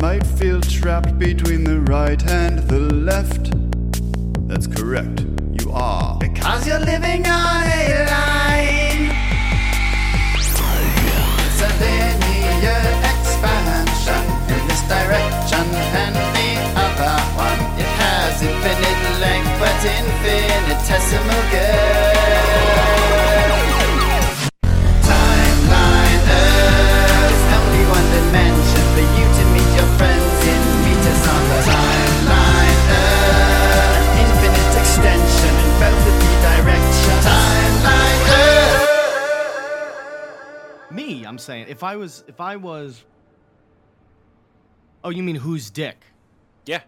might feel trapped between the right and the left. That's correct, you are. Because you're living on a line. It's a linear expansion in this direction and the other one. It has infinite length but infinitesimal girth. Saying. If I was, if I was. Oh, you mean whose dick? Yeah.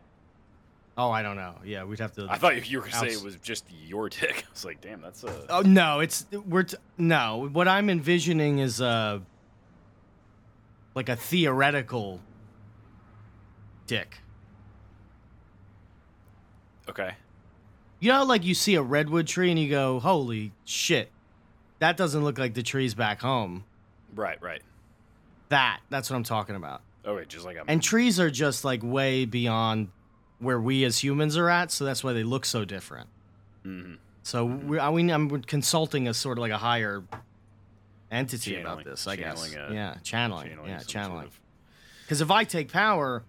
Oh, I don't know. Yeah, we'd have to. I thought you were gonna say it was just your dick. I was like, damn, that's a. Oh no, it's we're t- no. What I'm envisioning is uh like a theoretical dick. Okay. You know, like you see a redwood tree and you go, "Holy shit, that doesn't look like the trees back home." Right, right. That that's what I'm talking about. Okay, just like I'm. And trees are just like way beyond where we as humans are at, so that's why they look so different. Mhm. So we, I mean, I'm consulting a sort of like a higher entity about this, I guess. a- yeah, channeling. channeling yeah, some sort channeling. of- Because if I take power,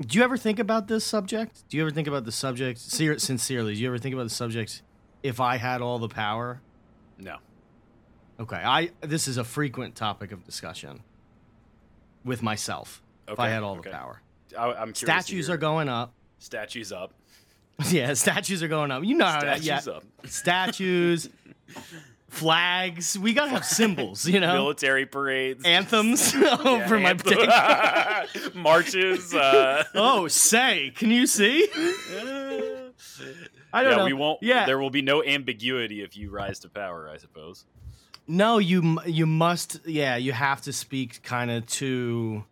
do you ever think about this subject? Do you ever think about the subject sincerely? Do you ever think about the subject if I had all the power? No. Okay, I this is a frequent topic of discussion with myself. if I had all okay. the power, I, I'm statues are going up. Statues up. Yeah, statues are going up. You know how that, Statues yeah. up. Statues, flags. We gotta have symbols, you know. Military parades. Anthems Yeah, over my anthem-. Marches. Uh, Oh, say, can you see? I don't yeah, know. we won't. Yeah, There will be no ambiguity if you rise to power, I suppose. No, you you must. Yeah, you have to speak kind of to.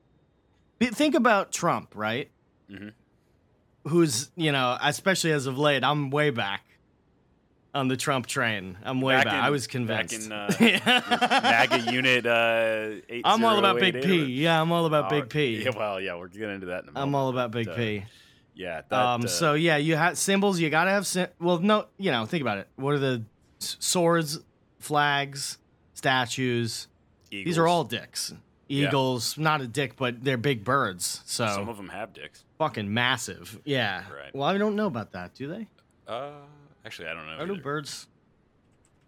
Think about Trump, right? Mhm. Who's you know, especially as of late, I'm way back on the Trump train. I'm way back. Back in- I was convinced. back in, uh, MAGA unit. Uh, I'm all about Big 8088. P. Yeah, I'm all about Oh, Big P. Yeah, well, yeah, we're getting into that in. I'm all about Big uh, P. Yeah. That, Um. uh, So yeah, you have symbols. You gotta have. Sim- well, no. You know, think about it. What are the swords, flags, statues? These are all dicks. Eagles, not a dick, but they're big birds. So Some of them have dicks. fucking massive. Yeah. Right. Well, I don't know about that. Do they? Uh, actually, I don't know. How do birds?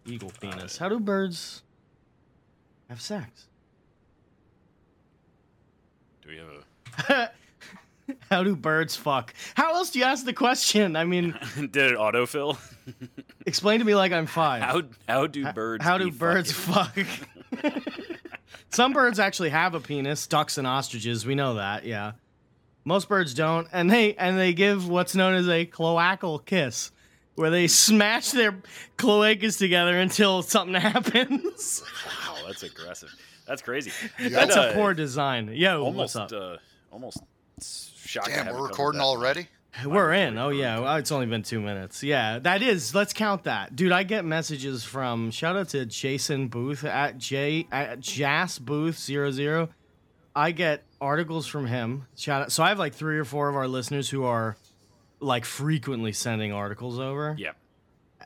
Eagle penis. Uh, How do birds have sex? Do we have a? How do birds fuck? How else do you ask the question? I mean, Did it autofill? explain to me like I'm five. How how do birds? How do birds fucking? fuck? Some birds actually have a penis, ducks and ostriches. We know that, yeah. Most birds don't, and they and they give what's known as a cloacal kiss, where they smash their cloacas together until something happens. Wow, that's aggressive. That's crazy. That's That, a uh, poor design. Yo, Almost, what's up? uh, almost shocked. Damn, we're recording already. We're in. Oh yeah, well, it's only been two minutes. Yeah, that is. Let's count that, dude. I get messages from shout out to Jason Booth at J at Jas Booth 00. I get articles from him. Shout out. So I have like three or four of our listeners who are like frequently sending articles over. Yeah.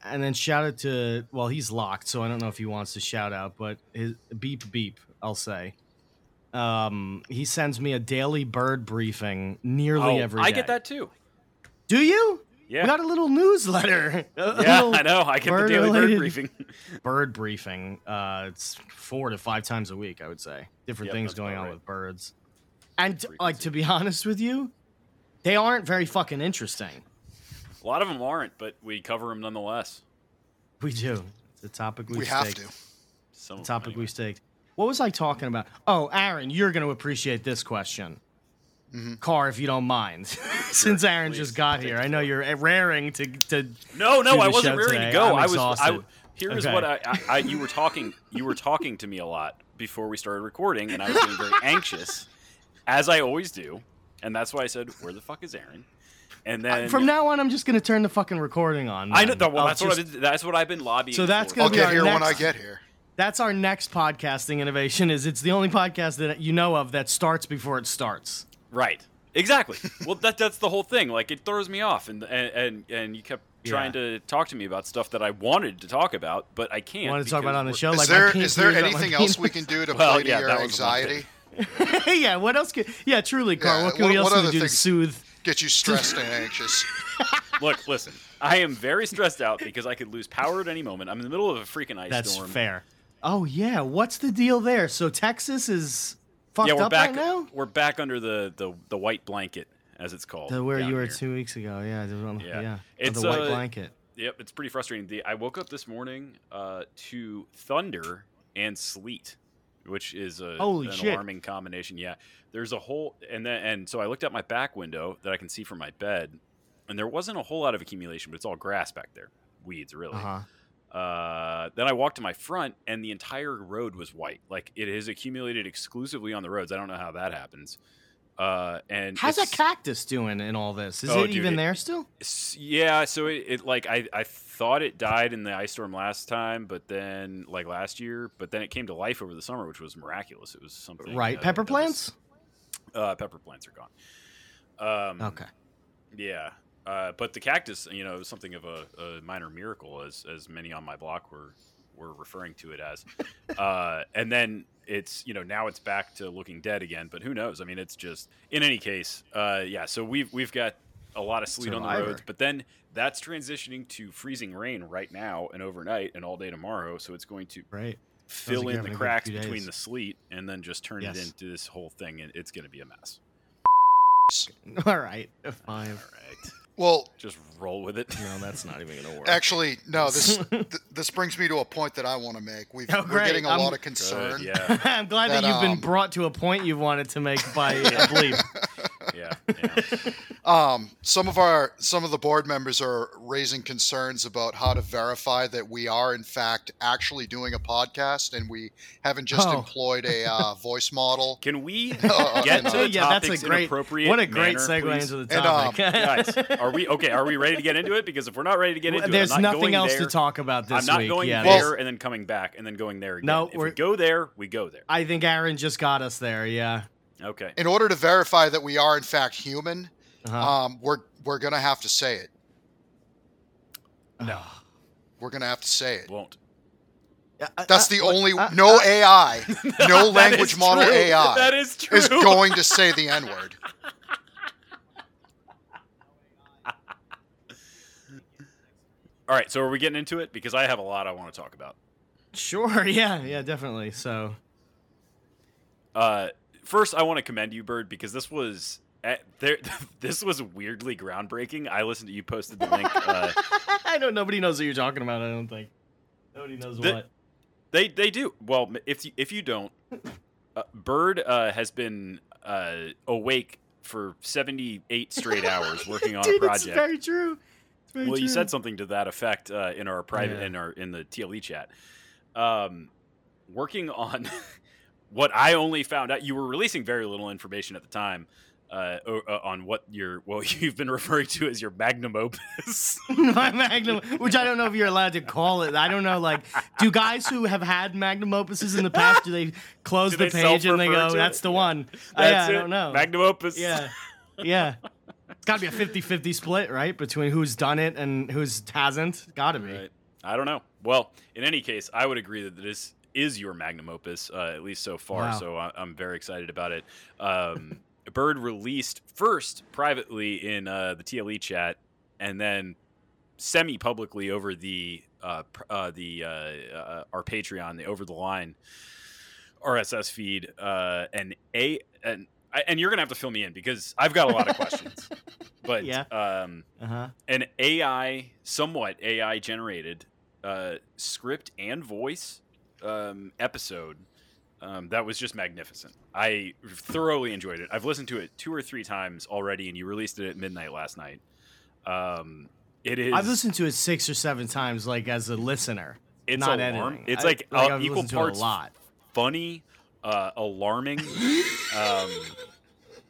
And then shout out to well, he's locked, so I don't know if he wants to shout out, but his beep beep, I'll say. Um, he sends me a daily bird briefing nearly Oh, every I get that too. Do you? Yeah. We got a little newsletter. A yeah, little I know. I get the daily bird briefing. Bird briefing. Uh, it's four to five times a week, I would say. Different Yep, things going on right. with birds. And t- like to be honest with you, they aren't very fucking interesting. A lot of them aren't, but we cover them nonetheless. We do. It's a topic we, We have staked. to. Some of them Topic we anyway. staked. What was I talking about? Oh, Aaron, you're going to appreciate this question. Mm-hmm. Car, if you don't mind, since Aaron please. just got here, I know you're raring to to No, no, do I wasn't show ready today. to go. I'm I was. I, exhausted. here is Okay. what I, I, I. You were talking. You were talking to me a lot before we started recording, and I was getting very anxious, as I always do, and that's why I said, "Where the fuck is Aaron?" And then From now on, I'm just gonna turn the fucking recording on. I know. Well, I'll that's what I've been, that's what I've been lobbying. So that's for. gonna I'll be get our here when I get here. That's our next podcasting innovation. Is it's the only podcast that you know of that starts before it starts. Right. Exactly. well, that that's the whole thing. Like it throws me off, and and and, and you kept trying Yeah. to talk to me about stuff that I wanted to talk about, but I can't. I wanted to talk about because on the show. Is like my there there theories about my anything else we can do to Well, play to yeah, your that was one anxiety? yeah, what else? Can, yeah, truly, Carl. Yeah, what can what- we else can do to soothe? Get you stressed and anxious. Look, listen. I am very stressed out because I could lose power at any moment. I'm in the middle of a freaking ice That's storm. fair. Oh yeah, what's the deal there? So Texas is fucked Yeah, we're up back. right now. We're back under the, the the white blanket, as it's called. To where you were here. two weeks ago. Yeah, the Yeah. yeah. It's, the white uh, blanket. Yep, it's pretty frustrating. The, I woke up this morning uh, to thunder and sleet, which is a, Holy an shit. alarming combination. Yeah, there's a whole and then and so I looked out my back window that I can see from my bed, and there wasn't a whole lot of accumulation, but it's all grass back there, weeds really. Uh huh. Uh, then I walked to my front, and the entire road was white. Like it has accumulated exclusively on the roads. I don't know how that happens. Uh, and How's that cactus doing in all this? Is Oh, it dude, even it- there still? Yeah, so it, it like I, I thought it died in the ice storm last time, but then like last year, but then it came to life over the summer, which was miraculous. It was something Right. uh, Pepper that was- plants? uh, pepper plants are gone. Um, Okay. Yeah, uh, but the cactus, you know, is something of a, a minor miracle, as as many on my block were were referring to it as. uh, and then it's you know now it's back to looking dead again. But who knows? I mean, it's just in any case, uh, yeah. So we've we've got a lot of sleet on the roads, but then that's transitioning to freezing rain right now and overnight and all day tomorrow. So it's going to Right. fill in the having a good cracks between days. the sleet and then just turn Yes. it into this whole thing, and it's going to be a mess. All right. Fine. All right, Well, just roll with it. No, that's not even gonna work. actually, no. This th- this brings me to a point that I want to make. We've, Oh, we're getting a I'm- lot of Good, concern. yeah, I'm glad that, that, you've been um, brought to a point you wanted to make by uh, Bleep. Yeah, yeah. Um, some of our some of the board members are raising concerns about how to verify that we are in fact actually doing a podcast and we haven't just Oh. employed a uh, voice model. Can we Uh, get to uh, the yeah, that's topics a great. appropriate What a great manner, segue please? into the And, um, topic. Guys, are we okay? Are we ready to get into it? Because if we're not ready to get into There's it, I'm not nothing going else there. to talk about this I'm not week. going yeah, there there's- and then coming back and then going there again. No, if we go there, we go there. I think Aaron just got us there. Yeah. Okay. In order to verify that we are in fact human, Uh-huh. um, we're we're gonna have to say it. no. We're gonna have to say it. Won't. That's the only uh, no AI, no language model true. AI That is true. is going to say the N word. All right. So are we getting into it? Because I have a lot I want to talk about. Sure. Yeah. Yeah. Definitely. So. Uh, first, I want to commend you, Bird, because this was at, there. This was weirdly groundbreaking. I listened to you posted the link. Uh, I don't. Nobody knows what you're talking about. I don't think. Nobody knows The- what. They they do. Well, if you, if you don't, uh, Bird uh, has been uh, awake for 78 straight hours working on Dude, a project. it's very true. It's very well, you said something to that effect uh, in our private Yeah. in our in the TLE chat. Um, working on what I only found out. You were releasing very little information at the time. Uh, uh, on what your well you've been referring to as your magnum opus. my magnum, which I don't know if you're allowed to call it. I don't know. Like, do guys who have had magnum opuses in the past do they close Do the they page and they go, "That's it? the one"? Uh, That's yeah, I don't know. Magnum opus. Yeah, yeah. It's got to be a 50-50 split, right, between who's done it and who's hasn't. Got to be. Right. I don't know. Well, in any case, I would agree that this is your magnum opus, uh, at least so far. Wow. So I- I'm very excited about it. Um, Bird released first privately in uh, the TLE chat, and then semi-publicly over the uh, uh, the uh, uh, our Patreon, the Over the Line RSS feed, uh, and a and and you're gonna have to fill me in because I've got a lot of questions. But Yeah. um, Uh huh. an AI, somewhat AI generated uh, script and voice um, episode um, that was just magnificent. I thoroughly enjoyed it. I've listened to it two or three times already, and you released it at midnight last night. Um, it is. I've listened to it six or seven times, like as a listener. It's not alarm- editing. It's I- like, uh, equal to parts a lot. funny, uh, alarming, um,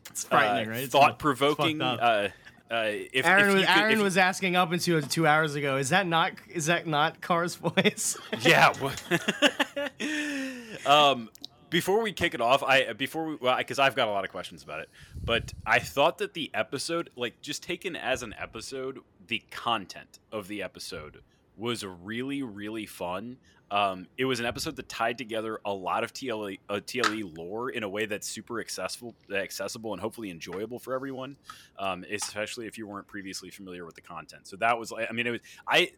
It's frightening, uh, right? Thought provoking. Uh, Uh, if, Aaron, if was, could- Aaron if- was asking up until two hours ago. Is that not is that not Car's voice? yeah. um, before we kick it off, I before we well, because I've got a lot of questions about it, but I thought that the episode, like just taken as an episode, the content of the episode was really really fun. Um, it was an episode that tied together a lot of TLE, uh, TLE lore in a way that's super accessible, accessible, and hopefully enjoyable for everyone, um, especially if you weren't previously familiar with the content. So that was, I mean, it was I.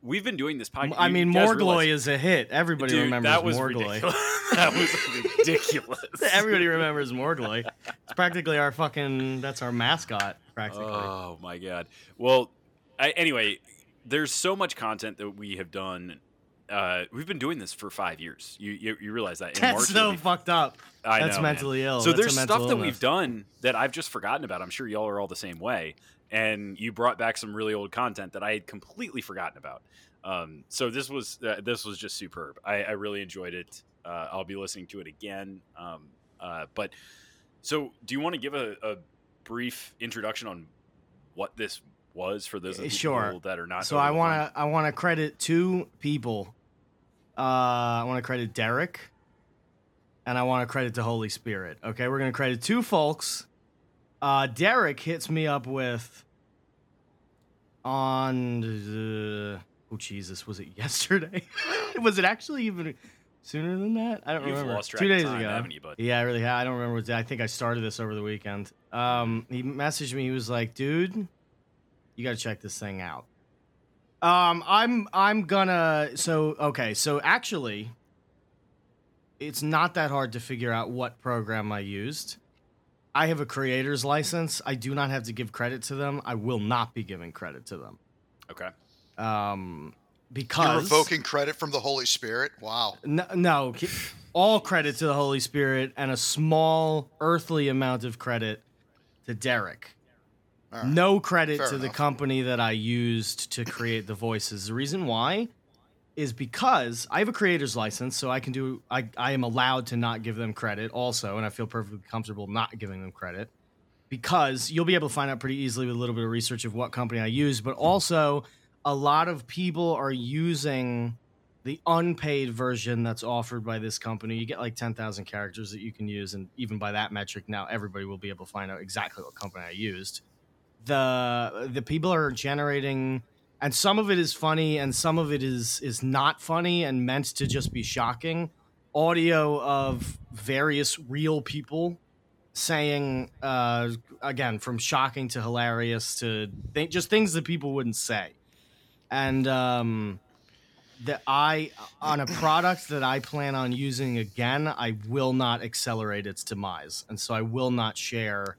We've been doing this podcast. I mean, Morgloy is a hit. Everybody Dude, remembers that was Morgloy. that was ridiculous. Everybody remembers Morgloy. It's practically our fucking. That's our mascot, practically. Oh my god. Well, I, anyway, there's so much content that we have done. Uh, we've been doing this for five years. You you, you realize that? In That's March so fucked up. I That's know, man. mentally ill. So That's there's stuff that we've done that I've just forgotten about. I'm sure y'all are all the same way. And you brought back some really old content that I had completely forgotten about. Um, so this was uh, this was just superb. I, I really enjoyed it. Uh, I'll be listening to it again. Um, uh, but so, do you want to give a, a brief introduction on what this was for those of Uh, sure. people that are not? So I want to I want to credit two people. Uh, I want to credit Derek, and I want to credit the Holy Spirit. Okay, we're gonna credit two folks. Uh, Derek hits me up with on uh, oh Jesus, was it yesterday? was it actually even sooner than that? I don't You've remember. Two days time, ago, haven't you? Yeah, I really have. I don't remember. What day. I think I started this over the weekend. Um, he messaged me. He was like, "Dude, you got to check this thing out." Um, I'm I'm gonna. So okay. So actually, it's not that hard to figure out what program I used. I have a creator's license. I do not have to give credit to them. I will not be giving credit to them. Okay. Um, because You're because revoking credit from the Holy Spirit. Wow. no, no, all credit to the Holy Spirit and a small earthly amount of credit to Derek. Right. No credit Fair to the company that I used to create the voices. The reason why is because I have a creator's license, so I can do I, I am allowed to not give them credit also, and I feel perfectly comfortable not giving them credit. Because you'll be able to find out pretty easily with a little bit of research of what company I use, but also a lot of people are using the unpaid version that's offered by this company. You get like 10,000 characters that you can use, and even by that metric, now everybody will be able to find out exactly what company I used the the people are generating and some of it is funny and some of it is is not funny and meant to just be shocking. Audio of various real people saying uh again from shocking to hilarious to th- just things that people wouldn't say. And um that I on a product that I plan on using again, I will not accelerate its demise, and so I will not share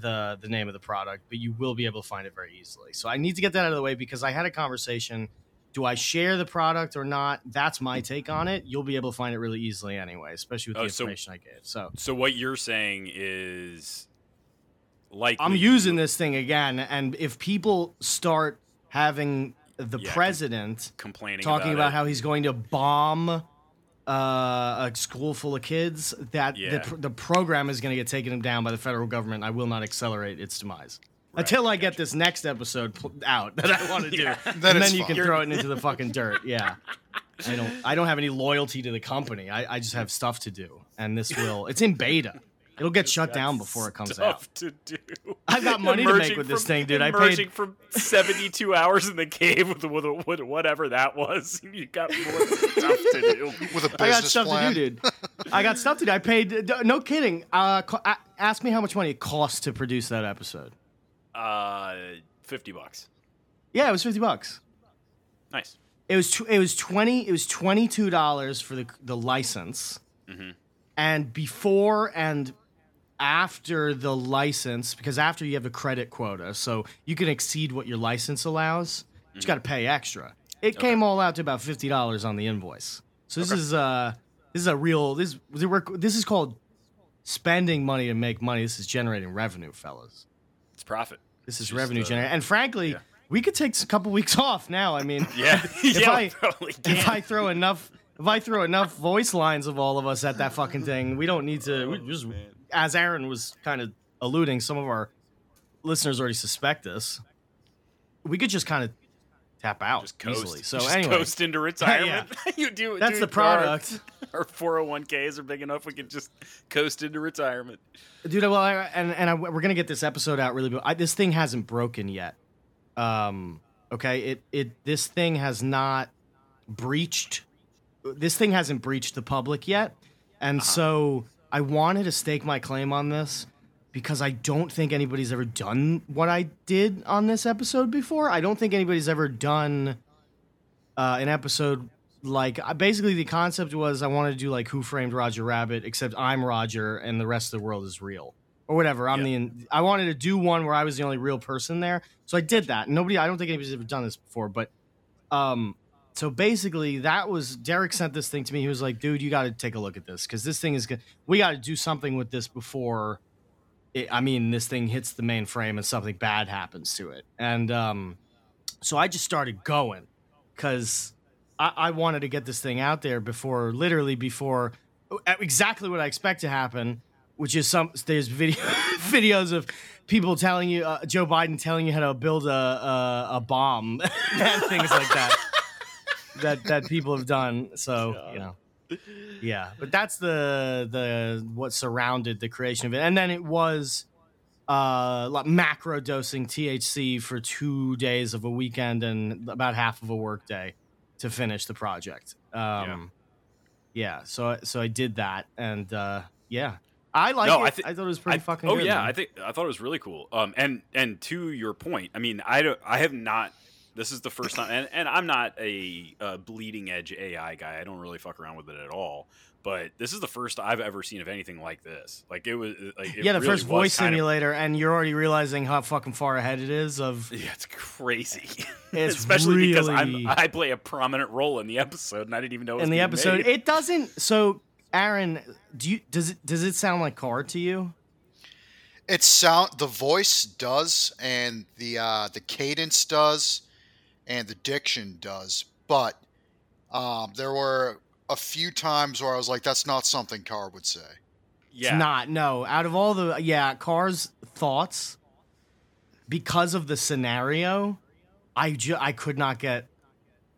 the the name of the product, but you will be able to find it very easily. So I need to get that out of the way because I had a conversation. Do I share the product or not? That's my take on it. You'll be able to find it really easily anyway, especially with Oh, the so- information I gave. So So what you're saying is like I'm using this thing again, and if people start having the Yeah, president complaining talking about, about how he's going to bomb uh, a school full of kids, that Yeah. the, pr- the program is going to get taken down by the federal government. I will not accelerate its demise Right, until I get this next episode pl- out that I want to do, Yeah. and Then then, it's you can fine. throw it into the fucking dirt. Yeah. I don't. I don't have any loyalty to the company. I, I just have stuff to do, and this will. It's in beta. It'll get shut down before it comes out. To do. I've got money to make Emerging with this thing, dude. I emerging paid. from 72 hours in the cave with, with, with whatever that was. You got more stuff to do. With a business I got stuff plan. to do, dude. I got stuff to do. I paid. No kidding. Uh, ask me how much money it cost to produce that episode. Uh, 50 bucks. Yeah, it was fifty bucks. Nice. It was tw- it was twenty it was twenty two dollars for the the license, Mhm. and before and after the license, because after you have a credit quota, so you can exceed what your license allows, but you got to pay extra. It came all out to about fifty dollars on the invoice. So this is uh this is a real this this is called spending money to make money. This is generating revenue, fellas. It's profit. This is Just, revenue uh, generating. And frankly, yeah. we could take a couple weeks off now. I mean, Yeah. if yeah, I if. I throw enough if I throw enough voice lines of all of us at that fucking thing, we don't need to we just as Aaron was kind of alluding, some of our listeners already suspect this. We could just kind of tap out Just coast. easily. So just anyway, coast into retirement. you do. That's dude, the product. Our four hundred one ks are big enough. We can just coast into retirement. dude. Well, I, and and I, we're gonna get this episode out really. I, this thing hasn't broken yet. Um. Okay. It it this thing has not breached. This thing hasn't breached the public yet, and so I wanted to stake my claim on this because I don't think anybody's ever done what I did on this episode before. I don't think anybody's ever done uh, an episode like uh, basically the concept was I wanted to do like Who Framed Roger Rabbit, except I'm Roger and the rest of the world is real or whatever. I'm Yeah. the I wanted to do one where I was the only real person there, so I did that. Nobody, I don't think anybody's ever done this before, but um, so basically that was Derek sent this thing to me. He was like, "Dude, you got to take a look at this because this thing is good. We got to do something with this before." It, I mean, this thing hits the mainframe and something bad happens to it, and um, so I just started going because I, I wanted to get this thing out there before, literally before exactly what I expect to happen, which is some there's video videos of people telling you uh, Joe Biden telling you how to build a a, a bomb and things like that that that people have done. So you know. Yeah, but that's the the what surrounded the creation of it, and then it was uh like macro dosing THC for two days of a weekend and about half of a work day to finish the project. Um, yeah. so so I did that, and uh, yeah, I like No, it. I I, thought it was pretty I- fucking. oh good, yeah, man. I think I thought it was really cool. Um, and and to your point, I mean, I don't, I have not. This is the first time, and, and I'm not a uh, bleeding edge AI guy. I don't really fuck around with it at all. But this is the first I've ever seen of anything like this. Like it was, like it yeah, the really first voice kind of- simulator, and you're already realizing how fucking far ahead it is. Of Yeah, it's crazy. It's Especially because I'm I play a prominent role in the episode, and I didn't even know it was in the being episode, made. it doesn't. So, Aaron, do you does it does it sound like car to you? It sound the voice does, and the uh, the cadence does, and the diction does. But um, there were a few times where I was like, "That's not something Carr would say." yeah, It's not. No. Out of all the yeah, Car's thoughts because of the scenario, I ju- I could not get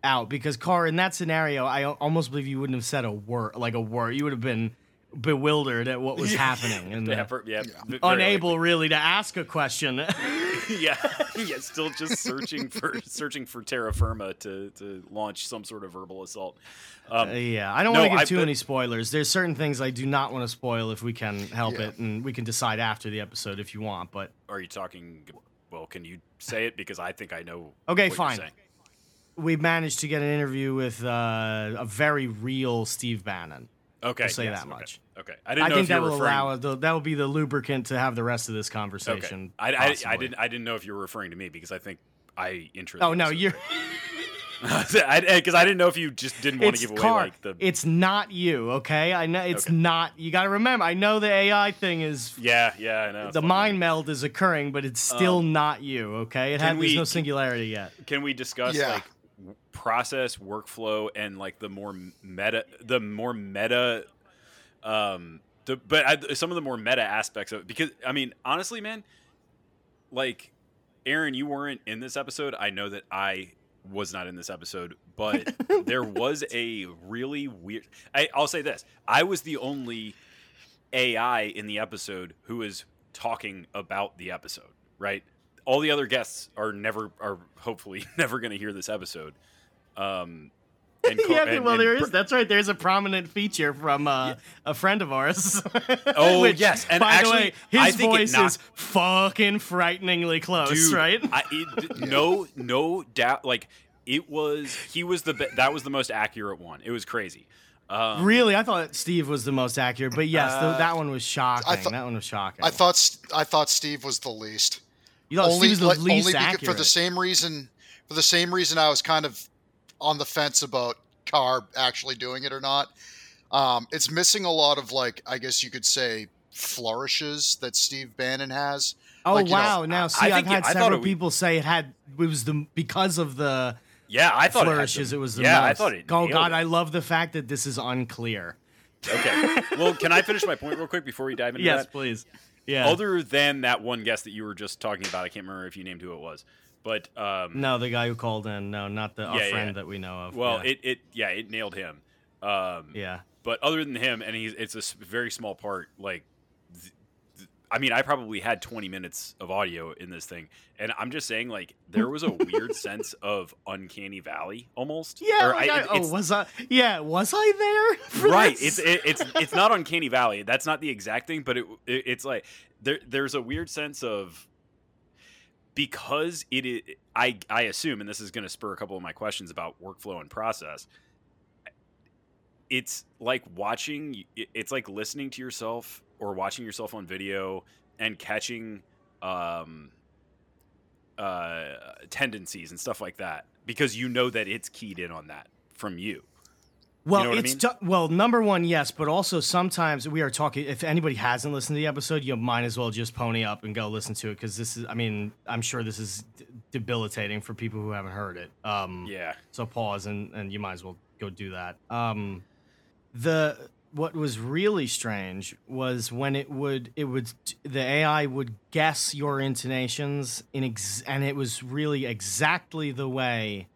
out because Car in that scenario, I almost believe you wouldn't have said a word like a word. You would have been bewildered at what was happening and yeah, per- yeah, very unable really to ask a question. yeah, yeah, still just searching for searching for terra firma to to launch some sort of verbal assault. Um, Uh, yeah, I don't No, want to give I- too but- many spoilers. There's certain things I do not want to spoil if we can help Yeah. it, and we can decide after the episode if you want. But are you talking? Well, can you say it because I think I know. Okay, what you're fine. saying. we managed to get an interview with uh, a very real Steve Bannon. Okay, I'll say yes, that okay, much. Okay, I didn't I know think if you that were will referring. allow the, that will be the lubricant to have the rest of this Okay, conversation. I, I, I didn't I didn't know if you were referring to me because I think I intro. Oh no, you're. because I, didn't know if you just didn't want to give away car. like the. It's not you, okay? I know it's Okay. not. You got to remember. I know the AI thing is yeah, yeah, I know. the mind meld is occurring, but it's still um, not you, okay? It has we- no singularity yet. Can we discuss Yeah. like w- process workflow and like the more meta, the more meta, um, the but I, some of the more meta aspects of it because I mean honestly, man, like Aaron, you weren't in this episode. I know that I was not in this episode, but there was a really weird. I, I'll say this: I was the only AI in the episode who was talking about the episode. Right? All the other guests are never, are hopefully never going to hear this episode. Um, and, co- yeah, and- well, and there Br- is. That's right. There's a prominent feature from uh, a friend of ours. Oh, Which, yes, and by actually, the way, his I think voice knocked- is fucking frighteningly close, Dude, right? I, it, no, no doubt. Like it was, he was the be- that was the most accurate one. It was crazy. Um, really, I thought Steve was the most accurate, but yes, th- Uh, that one was shocking. thought- that one was shocking. I thought I thought Steve was the least. you thought only Steve was the like, least only accurate. for the same reason. For the same reason, I was kind of on the fence about Carr actually doing it or not. Um, it's missing a lot of like I guess you could say flourishes that Steve Bannon has. oh like, you know, wow! Now, see, I've think it- had several it- people say it had it was the because of the Yeah, I thought flourishes. It, It, was the yeah, most. I thought it. Oh god, it. I love the fact that this is unclear. Okay. Well, can I finish my point real quick before we dive into Yes, that? Yes, please. Yeah. Other than that one guest that you were just talking about, I can't remember if you named who it was, but um, no, the guy who called in. No, not the our Yeah, yeah. friend that we know of. well, yeah. it it yeah, it nailed him. Um, yeah. but other than him, and he's it's a very small part. Like, th- th- I mean, I probably had 20 minutes of audio in this thing, and I'm just saying, like, there was a weird sense of uncanny valley almost. Yeah. Or like I- I- oh, was I? Yeah, was I there? right. this? It's it, it's it's not uncanny valley. That's not the exact thing, but it, it it's like there there's a weird sense of because it is. I I assume, and this is going to spur a couple of my questions about workflow and process. It's like watching. It's like listening to yourself or watching yourself on video and catching um, uh, tendencies and stuff like that because you know that it's keyed in on that from you. Well, know what I it's mean? tou- well, number one, yes, but also sometimes we are talking. If anybody hasn't listened to the episode, you might as well just pony up and go listen to it because this is. I mean, I'm sure this is d- debilitating for people who haven't heard it. Um, Yeah. So pause and and you might as well go do that. Um, the what was really strange was when it would it would the AI would guess your intonations in ex- and it was really exactly the way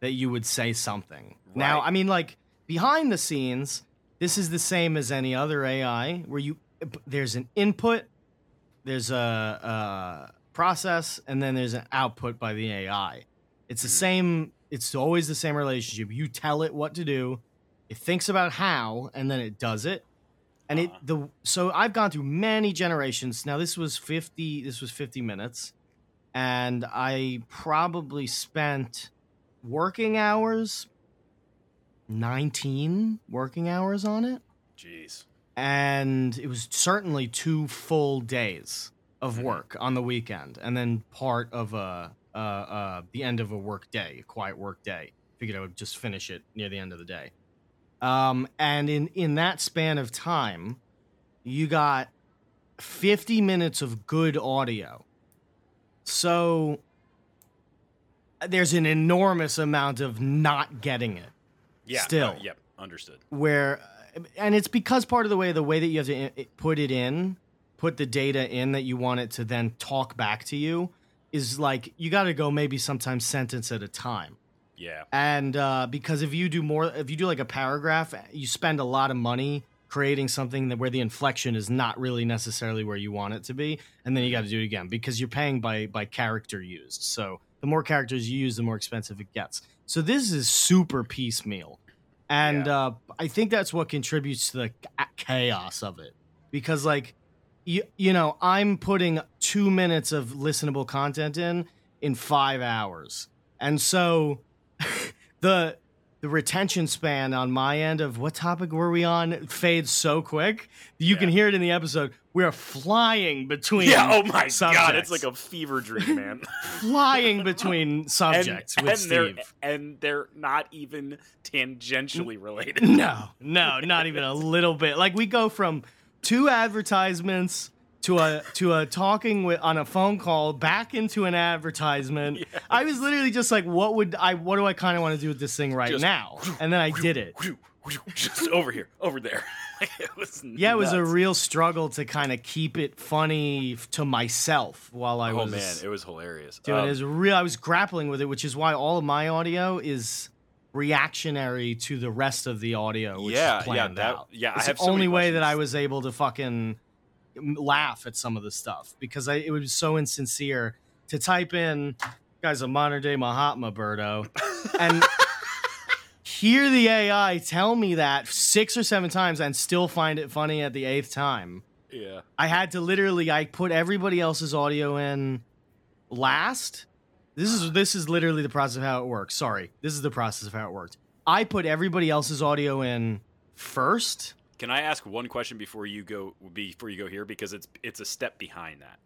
that you would say something. Now, I mean like behind the scenes, this is the same as any other AI where you there's an input, there's a, a process, and then there's an output by the AI. It's the Mhm. same. It's always the same relationship. You tell it what to do, it thinks about how, and then it does it. And it Uh-huh. the so I've gone through many generations. Now this was fifty. This was fifty minutes, and I probably spent working hours, nineteen working hours on it. Jeez. and it was certainly two full days of Mhm. work on the weekend and then part of a uh, uh, the end of a work day a quiet work day. Figured i would just finish it near the end of the day. Um, and in in that span of time you got 50 minutes of good audio. So there's an enormous amount of not getting it Yeah. Still. uh, yep. Understood. where and it's because part of the way the way that you have to i- put it in put the data in that you want it to then talk back to you is like you got to go maybe sometimes sentence at a time Yeah. and uh, because if you do more if you do like a paragraph you spend a lot of money creating something that where the inflection is not really necessarily where you want it to be and then you got to do it again because you're paying by by character used so the more characters you use the more expensive it gets so this is super piecemeal. And Yeah. uh, i think that's what contributes to the chaos of it. Because like you, you know i'm putting two minutes of listenable content in in five hours. And so the the retention span on my end of what topic were we on fades so quick you can hear it in the episode we're flying between Yeah. Oh my god, it's like a fever dream, man. flying between subjects and, with and they're Steve. and they're not even tangentially related. No, no, not even a little bit. Like we go from two advertisements to a to a talking with on a phone call back into an advertisement. I was literally just like, what would I? What do I kind of want to do with this thing right Just- now? And then I did it. Just over here, over there. it was Yeah, it was a real struggle to kind of keep it funny f- to myself while I Oh was Oh man, it was hilarious. doing Um, it. Was real. I was grappling with it, which is why all of my audio is reactionary to the rest of the audio. Which Yeah, yeah, that- out. yeah, I have the so only way that I was able to fucking laugh at some of the stuff because I, it was so insincere to type in "guy's a modern day Mahatma Birdo" and hear the AI tell me that six or seven times and still find it funny at the eighth time. yeah. I had to literally I put everybody else's audio in last. This is this is literally the process of how it works. Sorry. This is the process of how it worked. I put everybody else's audio in first. Can I ask one question before you go before you go here because it's it's a step behind that.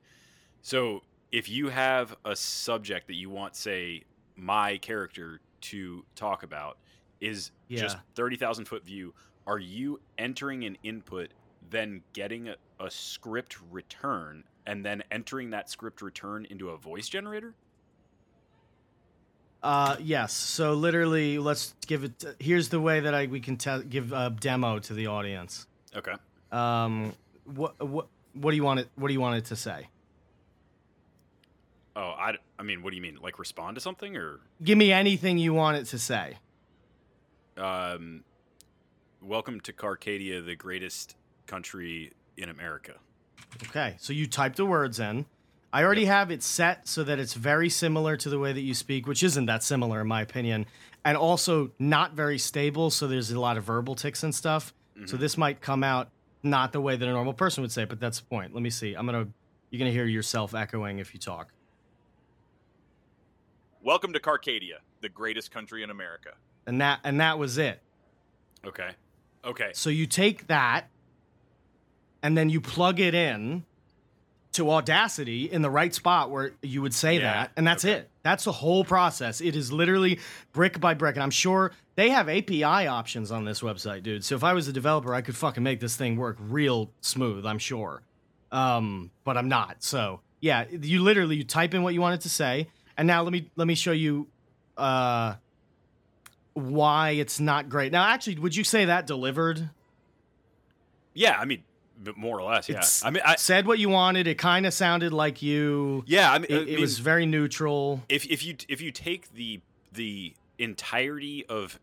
So if you have a subject that you want, say, my character to talk about is just thirty thousand foot view, are you entering an input, then getting a, a script return, and then entering that script return into a voice generator? Uh yes. So literally let's give it here's the way that I we can te- give a demo to the audience. Okay. Um what what What do you want it? What do you want it to say? Oh, I, I mean, what do you mean? Like respond to something or Give me anything you want it to say. um, welcome to Carcadia, the greatest country in America. Okay, so you type the words in. I already have it set so that it's very similar to the way that you speak, which isn't that similar in my opinion, and also not very stable. So there's a lot of verbal ticks and stuff. So mm-hmm. this might come out not the way that a normal person would say, but that's the point. Let me see. I'm gonna. You're gonna hear yourself echoing if you talk. Welcome to Carcadia, the greatest country in America. And that and that was it. Okay. Okay. So you take that and then you plug it in to Audacity in the right spot where you would say Yeah, that, and that's okay. it. That's the whole process. It is literally brick by brick. And I'm sure they have API options on this website, dude. So if I was a developer, I could fucking make this thing work real smooth, I'm sure. Um, but I'm not. So yeah, you literally you type in what you want it to say. And now let me let me show you uh why it's not great. Now actually, would you say that delivered? Yeah, I mean, b- more or less. Yeah. It's I mean, I, said what you wanted. It kind of sounded like you. yeah. I mean, It, I it was very neutral. if if you if you take the the entirety of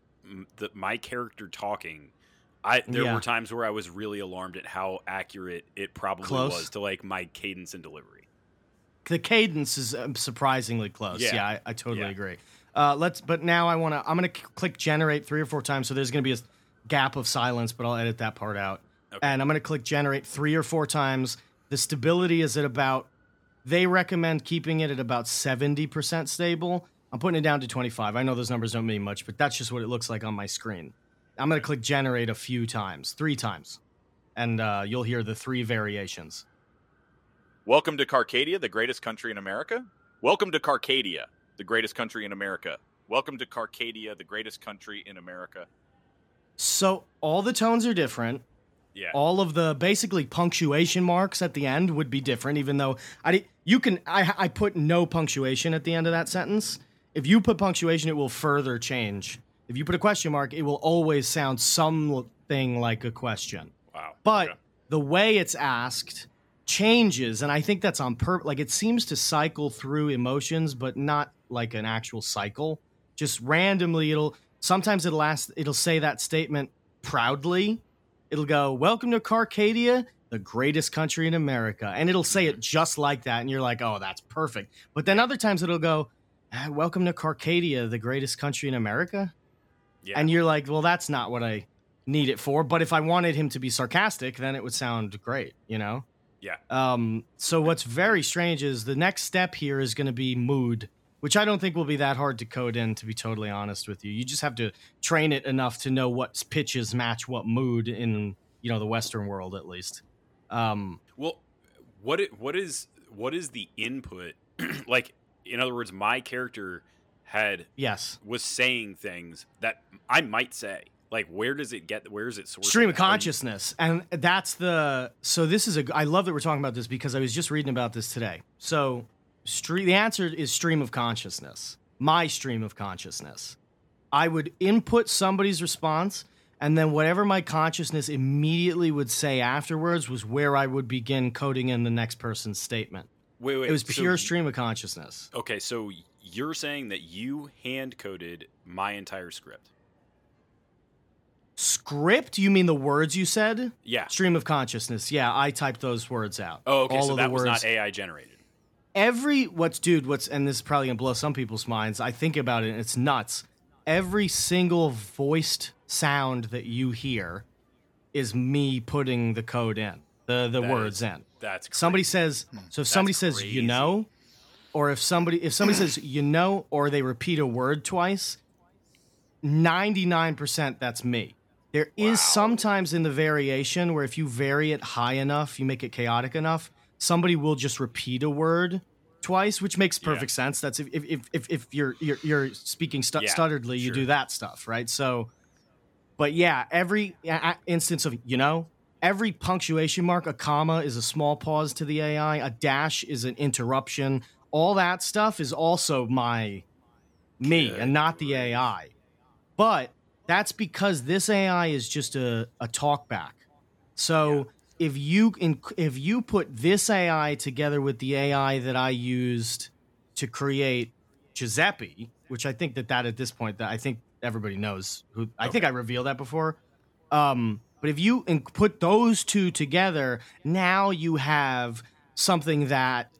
the my character talking i there Yeah. were times where i was really alarmed at how accurate it probably Close. was to like my cadence and delivery The cadence is um, surprisingly close. Yeah, Yeah. I, I totally Yeah. agree. Uh, let's. But now I want to. I'm going to click generate three or four times. So there's going to be a gap of silence, but I'll edit that part out. Okay. And I'm going to click generate three or four times. The stability is at about. They recommend keeping it at about 70% stable. I'm putting it down to 25. I know those numbers don't mean much, but that's just what it looks like on my screen. I'm going to click generate a few times, three times, and uh, you'll hear the three variations. Welcome to Carcadia, the greatest country in America. Welcome to Carcadia, the greatest country in America. Welcome to Carcadia, the greatest country in America. So all the tones are different. Yeah. All of the basically punctuation marks at the end would be different even though i you can I, I put no punctuation at the end of that sentence. If you put punctuation it will further change. If you put a question mark it will always sound something like a question. Wow. But Okay. the way it's asked changes and i think that's on purpose like it seems to cycle through emotions but not like an actual cycle. Just randomly it'll sometimes it'll ask it'll say that statement proudly it'll go welcome to carcadia the greatest country in america. And it'll say it just like that and you're like oh that's perfect. But then other times it'll go "Ah, welcome to carcadia the greatest country in america. Yeah. And you're like, well, that's not what I need it for. But if I wanted him to be sarcastic, then it would sound great, you know? yeah. Um, so what's very strange is the next step here is going to be mood, which I don't think will be that hard to code in, to be totally honest with you. You just have to train it enough to know what pitches match what mood in, you know, the Western world at least. Um, well what it, what is what is the input like in other words my character had yes. was saying things that i might say like where does it get where is it sourced stream of consciousness and that's the so this is a i love that we're talking about this because i was just reading about this today so stream the answer is stream of consciousness my stream of consciousness i would input somebody's response and then whatever my consciousness immediately would say afterwards was where i would begin coding in the next person's statement wait wait it was pure y- stream of consciousness Okay, so you're saying that you hand coded my entire script. script you mean the words you said Yeah. stream of consciousness yeah i typed those words out Oh, okay. All so that was not AI generated. Every what's dude what's and this is probably gonna blow some people's minds i think about it and it's nuts. Every single voiced sound that you hear is me putting the code in the the That words is- in. That's crazy. somebody says hmm. so if somebody says you know or if somebody if somebody says you know or they repeat a word twice 99% that's me. There is sometimes in the variation where if you vary it high enough you make it chaotic enough somebody will just repeat a word twice which makes perfect sense that's if if if, if, if you're, you're you're speaking stu- Yeah, stutteredly you sure. do that stuff right so but yeah, every instance of, you know, every punctuation mark, a comma is a small pause to the AI, a dash is an interruption. All that stuff is also my me Good and not the AI. But that's because this AI is just a, a talkback. So if you if you put this AI together with the AI that I used to create Giuseppe, which I think that that at this point that I think everybody knows who I think I revealed that before. Um, but if you put those two together, now you have something that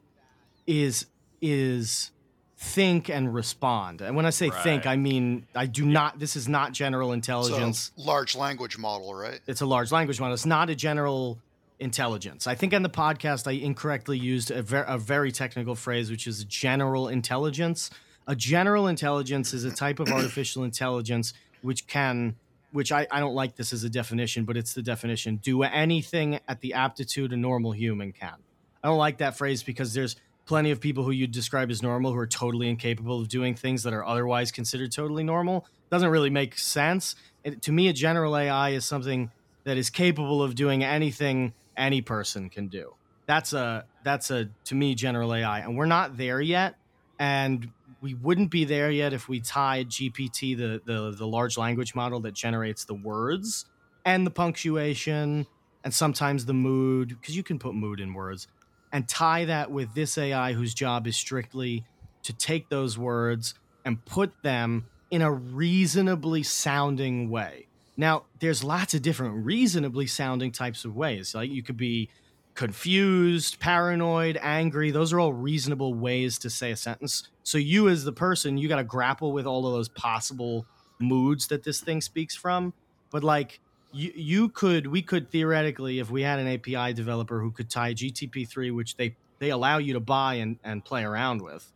is is think and respond. And when I say think, I mean I do not. This is not general intelligence So, large language model, right? it's a large language model. It's not a general intelligence. I think on the podcast I incorrectly used a, ver- a very technical phrase, which is general intelligence. A general intelligence is a type of artificial intelligence which can, which I, I don't like this as a definition, but it's the definition. Do anything at the aptitude a normal human can. I don't like that phrase because there's plenty of people who you describe as normal who are totally incapable of doing things that are otherwise considered totally normal. Doesn't really make sense. It, to me, a general AI is something that is capable of doing anything any person can do. That's a that's a to me general AI, and we're not there yet. And we wouldn't be there yet if we tied GPT, the the, the large language model that generates the words and the punctuation and sometimes the mood, because you can put mood in words, and tie that with this AI whose job is strictly to take those words and put them in a reasonably sounding way. Now, there's lots of different reasonably sounding types of ways. Like you could be confused, paranoid, angry. Those are all reasonable ways to say a sentence. So you as the person, you got to grapple with all of those possible moods that this thing speaks from. But like you you could we could theoretically if we had an API developer who could tie GTP3 which they they allow you to buy and and play around with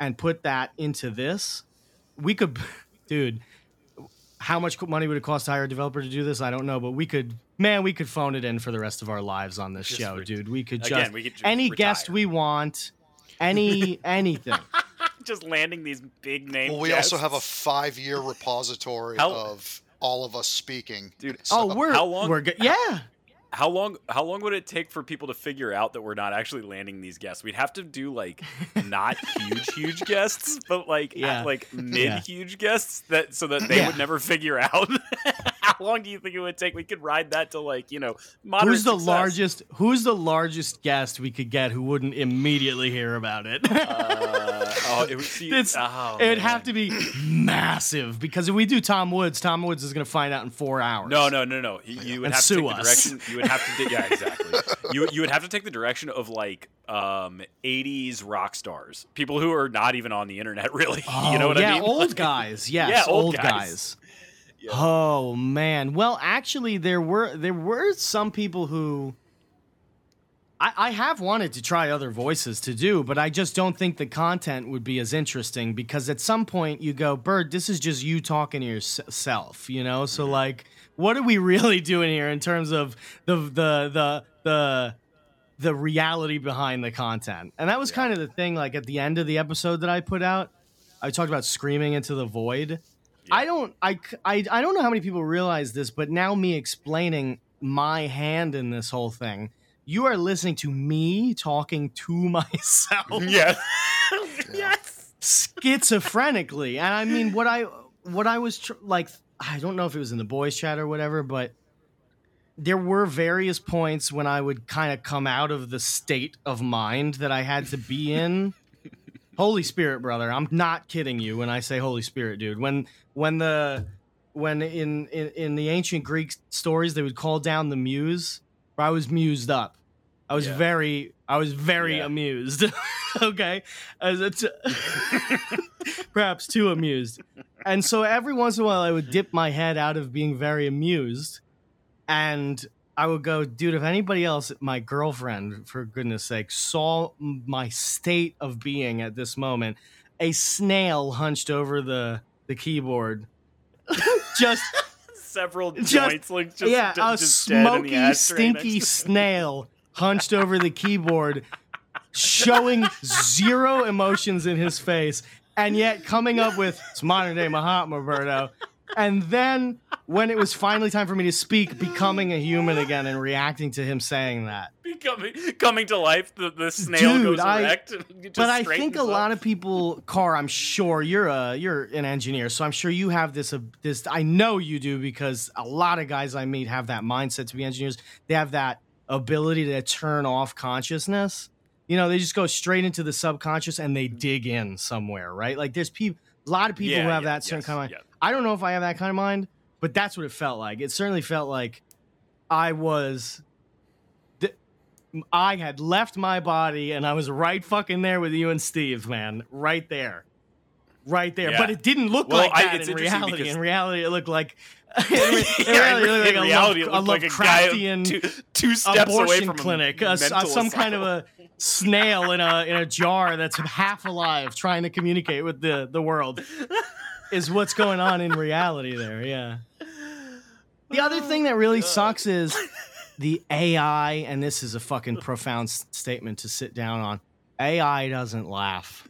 and put that into this, we could dude how much money would it cost to hire a developer to do this? I don't know, but we could, man, we could phone it in for the rest of our lives on this Just show, re- dude. We could Again, just we could just any retire. guest we want, any anything. just landing these big names. Well, we also have a five-year repository How- of all of us speaking. Dude, oh, we're how long- we're good. Yeah, How long? How long would it take for people to figure out that we're not actually landing these guests? We'd have to do like not huge, huge guests, but like Yeah. like mid huge guests that so that they Yeah. would never figure out. how long do you think it would take? We could ride that to like you know who's the success. largest? Who's the largest guest we could get who wouldn't immediately hear about it? Uh, oh, it would see, It's- oh, It'd man. have to be massive because if we do Tom Woods, Tom Woods is going to find out in four hours. No, no, no, no. You, you would And have to sue take the us. direction. You would have to. Yeah, exactly. you you would have to take the direction of like um 80s rock stars, people who are not even on the internet, really. you know Oh, what yeah, I mean? old guys. Yes, Yeah, old old guys. guys. Yeah. Oh man. Well, actually, there were there were some people who I, I have wanted to try other voices to do, but I just don't think the content would be as interesting because at some point you go, Bird, this is just you talking to yourself, you know? So like, what are we really doing here in terms of the the the the the reality behind the content? And that was kind of the thing. Like at the end of the episode that I put out, I talked about screaming into the void. I don't I, I I don't know how many people realize this, but now me explaining my hand in this whole thing, you are listening to me talking to myself yeah. yes. schizophrenically. And I mean what I what I was tr- like I don't know if it was in the boys chat or whatever, but there were various points when I would kind of come out of the state of mind that I had to be in. Holy Spirit, brother. I'm not kidding you when I say Holy Spirit, dude. When when the when in in, in the ancient Greek stories they would call down the muse, where I was mused up. I was Yeah. very I was very Yeah. amused. okay? As perhaps too amused. And so every once in a while I would dip my head out of being very amused and I would go, dude, if anybody else, my girlfriend, for goodness sake, saw my state of being at this moment, a snail hunched over the, the keyboard. just, Several Just- joints, like just, yeah, d- a just dead in the smoky, stinky snail hunched over the keyboard, showing zero emotions in his face, and yet coming up with, it's modern day Mahatma, Berto. And then when it was finally time for me to speak, becoming a human again and reacting to him saying that. Becoming, coming to life, the, the snail Dude, goes I- erect. and it just but I think a straightens lot of people, Car, I'm sure you're a you're an engineer, so I'm sure you have this uh, this. I know you do because a lot of guys I meet have that mindset to be engineers. They have that ability to turn off consciousness. You know, they just go straight into the subconscious and they mm-hmm. dig in somewhere, right? Like there's people, a lot of people Yeah, who have yeah, that certain yes, kind of mind. yeah. I don't know if I have that kind of mind, but that's what it felt like. It certainly felt like I was. th- I had left my body and I was right fucking there with you and Steve, man. Right there. Right there. Yeah. But it didn't look Well, like I- that it's in reality. because- In reality, it looked like. in re- in Yeah, reality, it looked in like reality, a, it Love, looked like a a guy Lovecraftian two, two steps away from a clinic, a, mental some kind of a snail in a in a jar that's half alive, trying to communicate with the the world, is what's going on in reality. There, yeah. The other thing that really sucks is the AI, and this is a fucking profound statement to sit down on. AI doesn't laugh.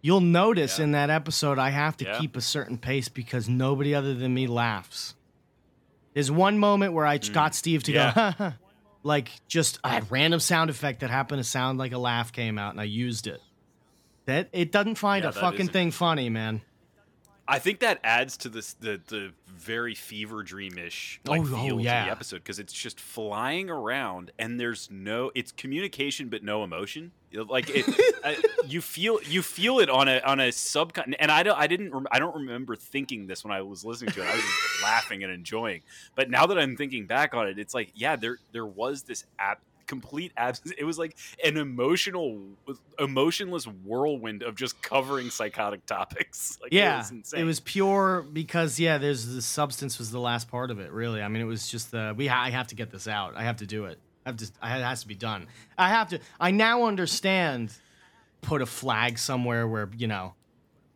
You'll notice Yeah. in that episode, I have to Yeah. keep a certain pace because nobody other than me laughs. There's one moment where I got Steve to Mm. Yeah. go, like just a random sound effect that happened to sound like a laugh came out, and I used it. That it doesn't find Yeah, a fucking thing funny, man. I think that adds to this the the very fever dreamish oh, like Oh, feel oh, to the episode because it's just flying around and there's no it's communication but no emotion. Like it, I, you feel you feel it on a on a sub and I don't I didn't rem- I don't remember thinking this when I was listening to it. I was just laughing and enjoying. But now that I'm thinking back on it, it's like yeah there there was this app complete absence. It was like an emotional, emotionless whirlwind of just covering psychotic topics. Like, yeah, it was insane. it was pure because yeah, there's the substance was the last part of it. Really, I mean, it was just the we. Ha- I have to get this out. I have to do it. I have to. I, it has to be done. I have to. I now understand. Put a flag somewhere where you know,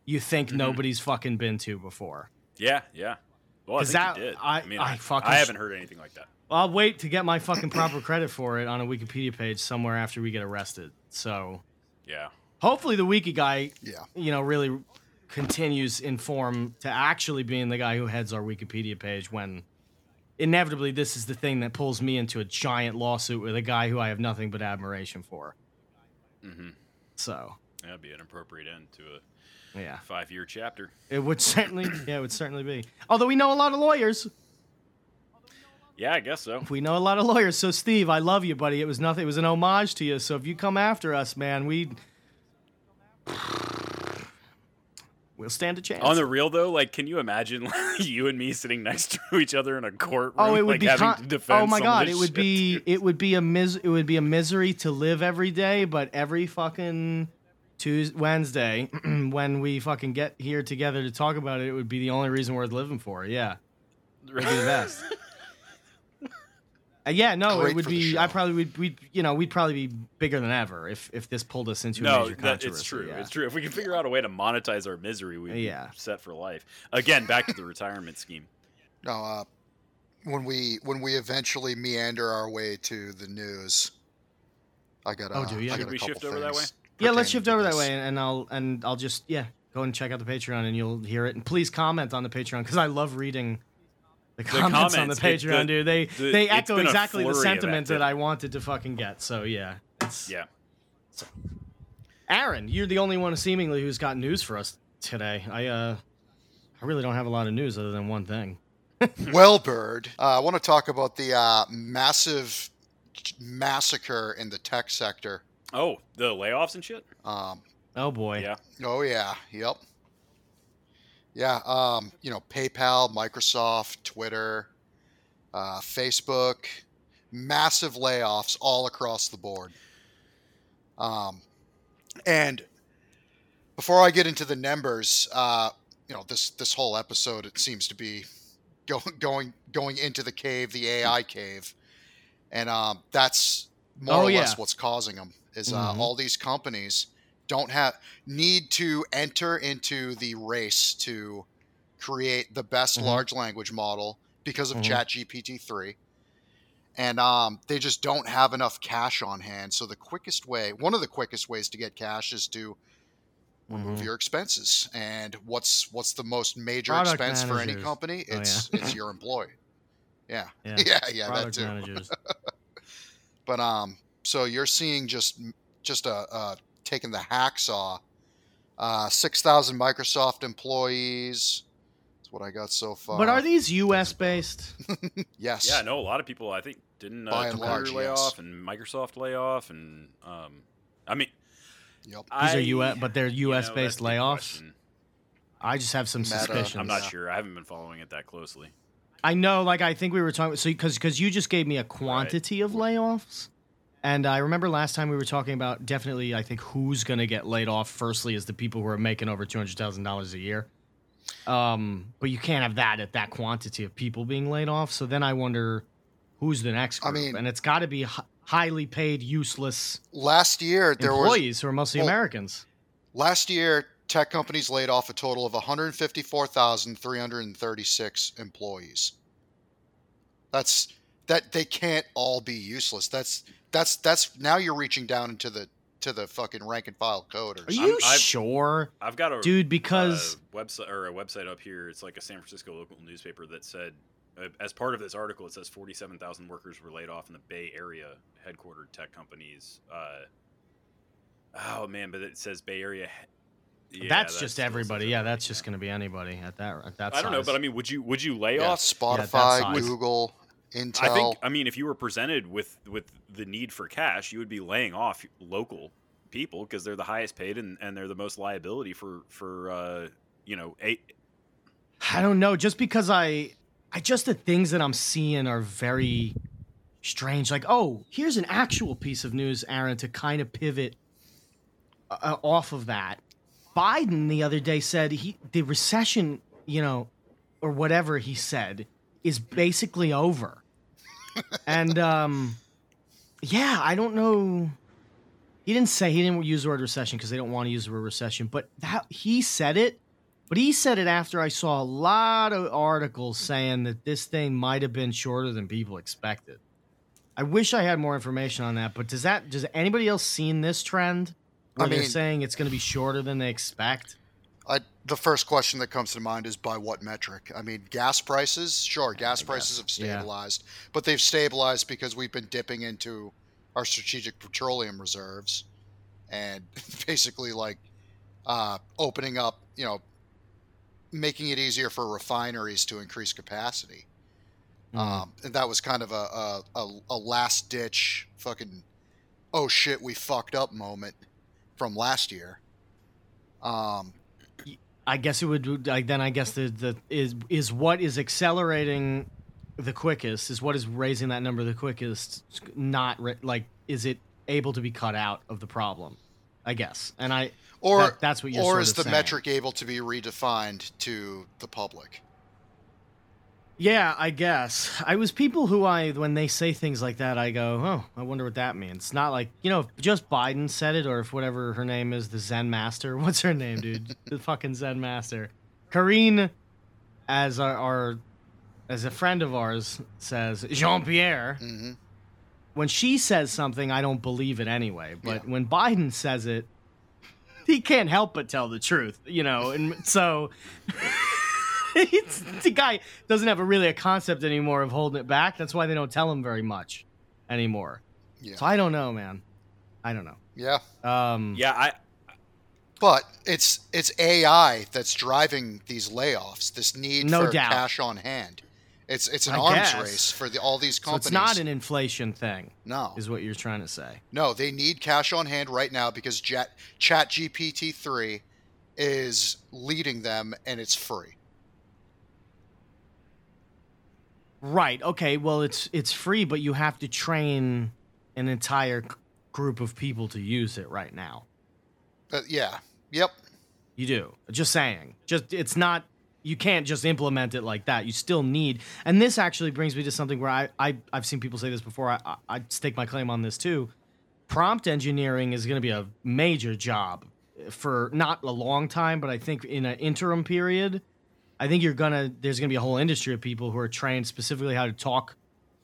you think Mm-hmm. nobody's fucking been to before. Yeah, yeah. Well, I 'Cause think that- you did. I- I, mean, I I, fucking I haven't heard anything like that. I'll wait to get my fucking proper credit for it on a Wikipedia page somewhere after we get arrested. So Yeah. hopefully the wiki guy Yeah. you know, really continues in form to actually being the guy who heads our Wikipedia page when inevitably this is the thing that pulls me into a giant lawsuit with a guy who I have nothing but admiration for. hmm So, That'd be an appropriate end to a yeah. five-year chapter. It would certainly, yeah, it would certainly be. Although we know a lot of lawyers. Yeah, I guess so. We know a lot of lawyers. So, Steve, I love you, buddy. It was nothing. It was an homage to you. So, if you come after us, man, we we'll stand a chance. On the real though, like, can you imagine like, you and me sitting next to each other in a courtroom? Oh, it would like, be. having con- to defend oh my god, it would shit, be. dude. It would be a mis. It would be a misery to live every day, but every fucking Tuesday, Wednesday, when we fucking get here together to talk about it, it would be the only reason worth living for. Yeah, it'd be the best. Uh, yeah, no, Great it would be. I probably would. We'd, you know, we'd probably be bigger than ever if if this pulled us into a No, major that, controversy. it's true. yeah. It's true. If we can figure out a way to monetize our misery, we'd Yeah. be set for life. Again, back to the retirement scheme. No, uh, when we when we eventually meander our way to the news, I got. Oh, do you? Should got a we couple shift over that things Yeah, let's shift to over that way, and, and I'll and I'll just yeah go and check out the Patreon, and you'll hear it. And please comment on the Patreon because I love reading the comments, on the comments, it- Patreon, the- dude. They the- they echo exactly the flurry of sentiment that. I wanted to fucking get. So yeah, it's, Yeah. Aaron, you're the only one seemingly who's got news for us today. I uh, I really don't have a lot of news other than one thing. Well, Bird, uh, I want to talk about the uh, massive massacre in the tech sector. Oh, the layoffs and shit. Um, Oh boy. Yeah. oh yeah, yep, yeah. Um, you know, PayPal, Microsoft, Twitter, uh, Facebook, massive layoffs all across the board. Um, and before I get into the numbers, uh, you know, this this whole episode it seems to be go, going going into the cave, the AI cave, and um, that's more Oh, or yeah. less what's causing them. Is uh, Mhm. all these companies don't have need to enter into the race to create the best Mhm. large language model because of Mhm. ChatGPT three and um, they just don't have enough cash on hand. So the quickest way, one of the quickest ways to get cash, is to remove Mhm. your expenses. And what's what's the most major Product expense for any managers. company? Oh, It's it's your employee. Yeah, Yeah. yeah, yeah, that Product too. managers. But um, so you're seeing just just a uh, taking the hacksaw. Uh, Six thousand Microsoft employees. That's what I got so far. But are these U.S. based? Yes. Yeah, no, a lot of people I think didn't uh, By and Twitter large, lay yes. and Microsoft lay off and um, I mean Yep. These are U.S. but they're you know, U.S. based the big layoffs. I just have some Meta. suspicions. I'm not sure. I haven't been following it that closely. I know, like I think we were talking. So because because you just gave me a quantity of layoffs, and I remember last time we were talking about definitely. I think who's going to get laid off firstly is the people who are making over two hundred thousand dollars a year. Um, but you can't have that at that quantity of people being laid off. So then I wonder who's the next I group, mean- and it's got to be hi- highly paid, useless Last year there was employees who are mostly well, Americans. last year tech companies laid off a total of 154,336 employees. That's that they can't all be useless. That's that's that's now you're reaching down into the to the fucking rank and file coders. Are you I've- sure, I've got a dude? Because uh, website or a website up here. It's like a San Francisco local newspaper that said, uh, as part of this article, it says 47,000 workers were laid off in the Bay Area headquartered tech companies. Uh, oh man, but it says Bay Area. yeah, that's that just still everybody. Yeah, that's everybody, just going to be anybody at that at that. I don't know, but I mean, would you would you lay yeah, off? Spotify, size. Google, Intel. I think. I mean, if you were presented with with the need for cash, you would be laying off local people because they're the highest paid and, and they're the most liability for for uh, you know eight. I don't know. Just because I, I just the things that I'm seeing are very strange. Like, oh, here's an actual piece of news, Aaron, to kind of pivot uh, off of that. Biden the other day said he the recession, you know, or whatever he said, is basically over. and um, yeah, I don't know. He didn't say he didn't use the word recession because they don't want to use the word recession, but that he said it. But he said it after I saw a lot of articles saying that this thing might have been shorter than people expected. I wish I had more information on that, but does that does anybody else seen this trend? Where I they're saying it's going to be shorter than they expect. The first question that comes to mind is by what metric? I mean, gas prices, sure, gas prices have Yeah. stabilized, but they've stabilized because we've been dipping into our strategic petroleum reserves and basically like uh, opening up, you know, making it easier for refineries to increase capacity. Mhm. Um, and that was kind of a, a, a, a last ditch fucking, oh shit, we fucked up moment from last year. Um, I guess it would like then I guess the the is is what is accelerating the quickest is what is raising that number the quickest not re- like is it able to be cut out of the problem I guess and I Or That- that's what you're or is the saying. metric able to be redefined to the public? Yeah I guess. I was people who I when they say things like that I go oh I wonder what that means. It's not like you know if just Biden said it or if whatever her name is the Zen Master. What's her name dude? The fucking Zen Master. Karine as our, our as a friend of ours says Jean Pierre hmm when she says something, I don't believe it anyway. But Yeah. when Biden says it, he can't help but tell the truth, you know. And so the guy doesn't have a really a concept anymore of holding it back. That's why they don't tell him very much anymore. Yeah. So I don't know, man. I don't know. Yeah, Um, yeah I but it's it's AI that's driving these layoffs. This need No for doubt. cash on hand. It's it's an I arms guess. race for the, all these so companies. it's not an inflation thing, no, is what you're trying to say. no. They need cash on hand right now because Chat Chat GPT three is leading them, and it's free. Right. Okay. Well, it's it's free, but you have to train an entire c- group of people to use it right now. Uh, yeah. Yep. You do. Just saying. Just it's not you can't just implement it like that. You still need and this actually brings me to something where I, I I've seen people say this before. I, I I stake my claim on this too. Prompt engineering is gonna be a major job for not a long time, but I think in an interim period, I think you're gonna there's gonna be a whole industry of people who are trained specifically how to talk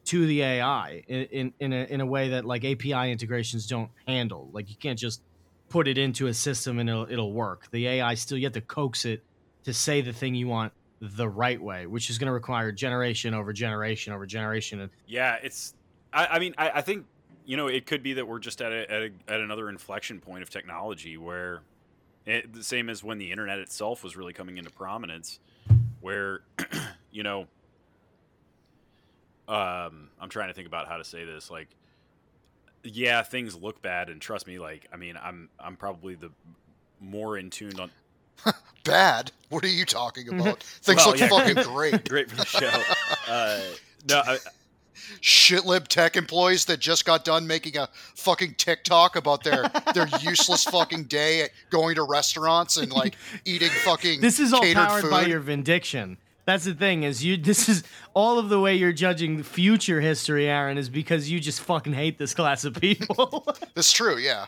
to the AI in in, in a in a way that like API integrations don't handle. Like you can't just put it into a system and it'll, it'll work. The AI still you have to coax it to say the thing you want the right way, which is going to require generation over generation over generation. Yeah, it's. I, I mean, I, I think you know it could be that we're just at a, at, a, at another inflection point of technology where it, the same as when the internet itself was really coming into prominence, where you know um i'm trying to think about how to say this like yeah things look bad and trust me like i mean i'm i'm probably the more in tune on Bad? What are you talking about? Things Well, look yeah. fucking great. great for the show uh no I, Shitlib tech employees that just got done making a fucking TikTok about their their useless fucking day at going to restaurants and like eating fucking This is all powered food. by your vindiction. That's the thing is you. This is all of the way you're judging future history, Aaron, is because you just fucking hate this class of people. That's true. Yeah.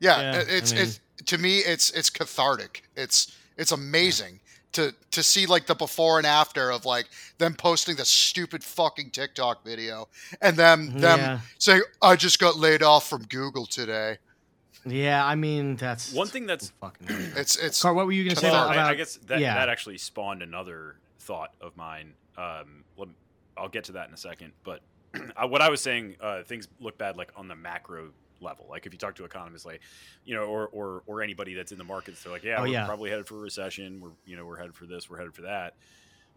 Yeah. Yeah, it's I mean- it's to me it's it's cathartic. It's it's amazing to to see like the before and after of like them posting the stupid fucking TikTok video and them them Yeah. saying I just got laid off from Google today. yeah, I mean that's one thing that's fucking. It's it's Car, what were you gonna say Well, about? I, I guess that, yeah. that actually spawned another thought of mine. Um, let me- I'll get to that in a second. But uh, what I was saying, uh, things look bad like on the macro level. Like if you talk to economists, like you know, or or or anybody that's in the markets, they're like, yeah, Oh, we're yeah. probably headed for a recession. We're you know we're headed for this. We're headed for that.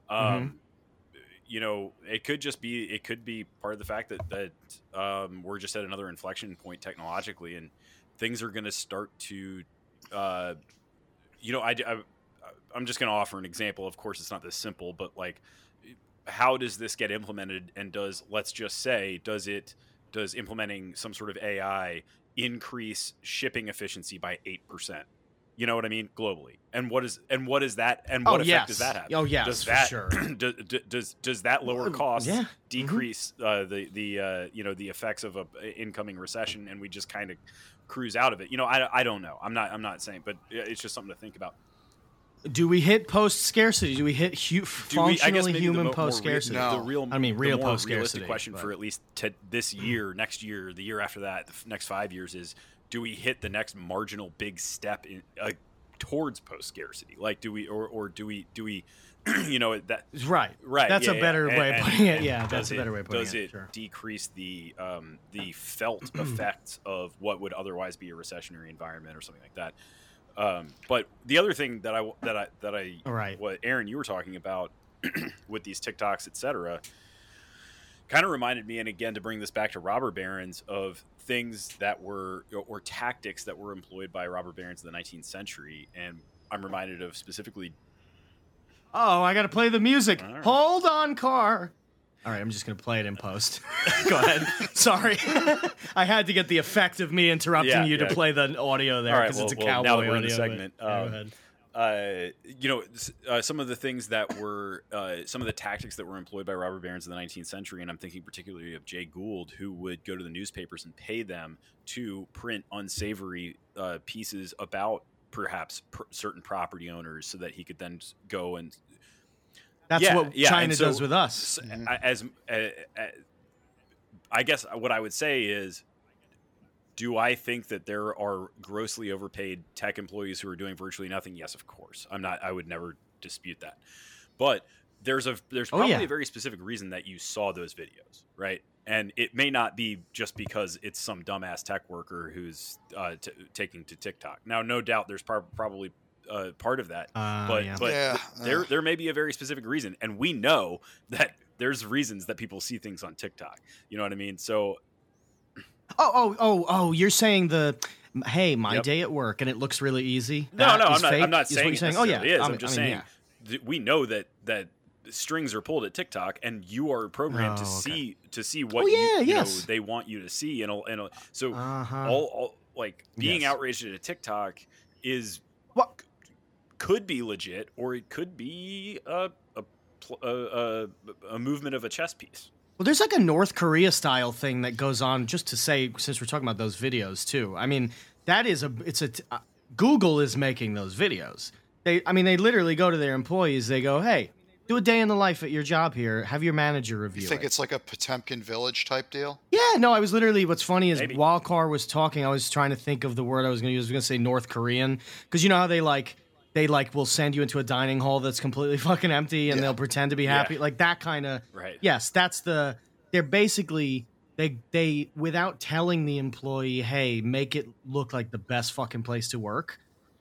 Mm-hmm. Um, You know, it could just be it could be part of the fact that that um, we're just at another inflection point technologically, and things are going to start to uh, you know, I, I I'm just going to offer an example. Of course, it's not this simple, but like, how does this get implemented? And does let's just say, does it does implementing some sort of AI increase shipping efficiency by eight percent? You know what I mean globally, and what is and what is that, and Oh, what effect yes. does that have? Oh, yes, does for that sure. does, does does that lower cost yeah. Mm-hmm. decrease uh, the the uh, you know the effects of a incoming recession, and we just kind of cruise out of it? You know, I, I don't know. I'm not I'm not saying, but it's just something to think about. Do we hit post scarcity? Do we hit hu- Do we, I functionally guess human post scarcity? No. The real, I mean, real post-scarcity, question but- for at least to this year, next year, the year after that, the next five years is: Do we hit the next marginal big step in uh, towards post scarcity? Like, do we, or or do we, do we, you know, that Right. Right. That's yeah, a yeah. better And- way of and- putting it. and Yeah, that's a it- better way of putting Does it. Does it Sure. decrease the um, the felt effects of what would otherwise be a recessionary environment or something like that? Um, but the other thing that I that I that I All right. what Aaron you were talking about with these TikToks, etc., kind of reminded me, and again to bring this back to robber barons of things that were or tactics that were employed by robber barons in the 19th century, and I'm reminded of specifically Oh, I got to play the music. Right. Hold on, car. All right, I'm just going to play it in post. Go ahead. Sorry. I had to get the effect of me interrupting Yeah, you yeah. to play the audio there All right, because well- it's a well, cowboy now that we're in the audio, but- segment, yeah, go um, ahead. uh, you know, s- uh, some of the things that were uh, some of the tactics that were employed by robber barons in the 19th century, and I'm thinking particularly of Jay Gould, who would go to the newspapers and pay them to print unsavory uh, pieces about perhaps pr- certain property owners, so that he could then s- go and That's yeah, what yeah, China so- does with us. a- as I guess what I would say is do I think that there are grossly overpaid tech employees who are doing virtually nothing? Yes, of course. I'm not I would never dispute that. But there's a there's Oh, probably yeah. a very specific reason that you saw those videos, right? And it may not be just because it's some dumbass tech worker who's uh, t- taking to TikTok. Now, no doubt, there's prob- probably uh, part of that, Uh, but yeah. but Yeah, th- there uh. there may be a very specific reason, and we know that there's reasons that people see things on TikTok. You know what I mean? So Oh, oh, oh, oh! You're saying the, hey, my Yep. day at work, and it looks really easy. no, That no, I'm not. fake, I'm not saying saying. Oh yeah, necessarily is. I I'm just I mean, saying yeah. th- we know that that strings are pulled at TikTok, and you are programmed to Oh, okay. see to see what Oh, you, yeah, you know, yes. they want you to see, and, a- and a- so Uh-huh. all, all like being Yes. outraged at a TikTok is What? Could be legit, or it could be a a, a, a, a movement of a chess piece. Well, there's like a North Korea style thing that goes on. Just to say, since we're talking about those videos too, I mean, that is a it's a t- uh, Google is making those videos. They, I mean, they literally go to their employees. They go, "Hey, do a day in the life at your job here. Have your manager review You think it." it's like a Potemkin Village type deal? Yeah, no, I was literally. What's funny is Maybe. while Carr was talking, I was trying to think of the word I was going to use. I was going to say North Korean because you know how they like they like will send you into a dining hall that's completely fucking empty and Yeah. they'll pretend to be Yeah. happy, like that kind of. Right. Yes, that's the. They're basically they they without telling the employee, hey, make it look like the best fucking place to work.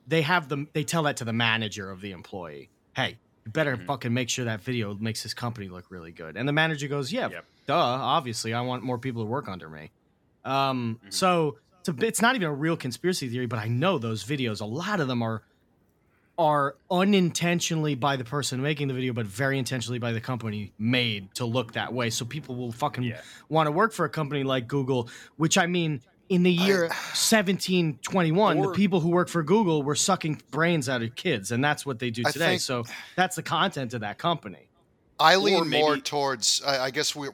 They have them. They tell that to the manager of the employee. Hey, You better Mhm. fucking make sure that video makes this company look really good. And the manager goes, "Yeah, Yep. duh. Obviously, I want more people to work under me." Um, Mhm. so it's a it's not even a real conspiracy theory, but I know those videos. A lot of them are are unintentionally by the person making the video, but very intentionally by the company made to look that way. So people will fucking Yeah. want to work for a company like Google, which I mean, in the year 1721, the people who work for Google were sucking brains out of kids, and that's what they do today. think- so that's the content of that company. I lean maybe- more towards. I, I guess we.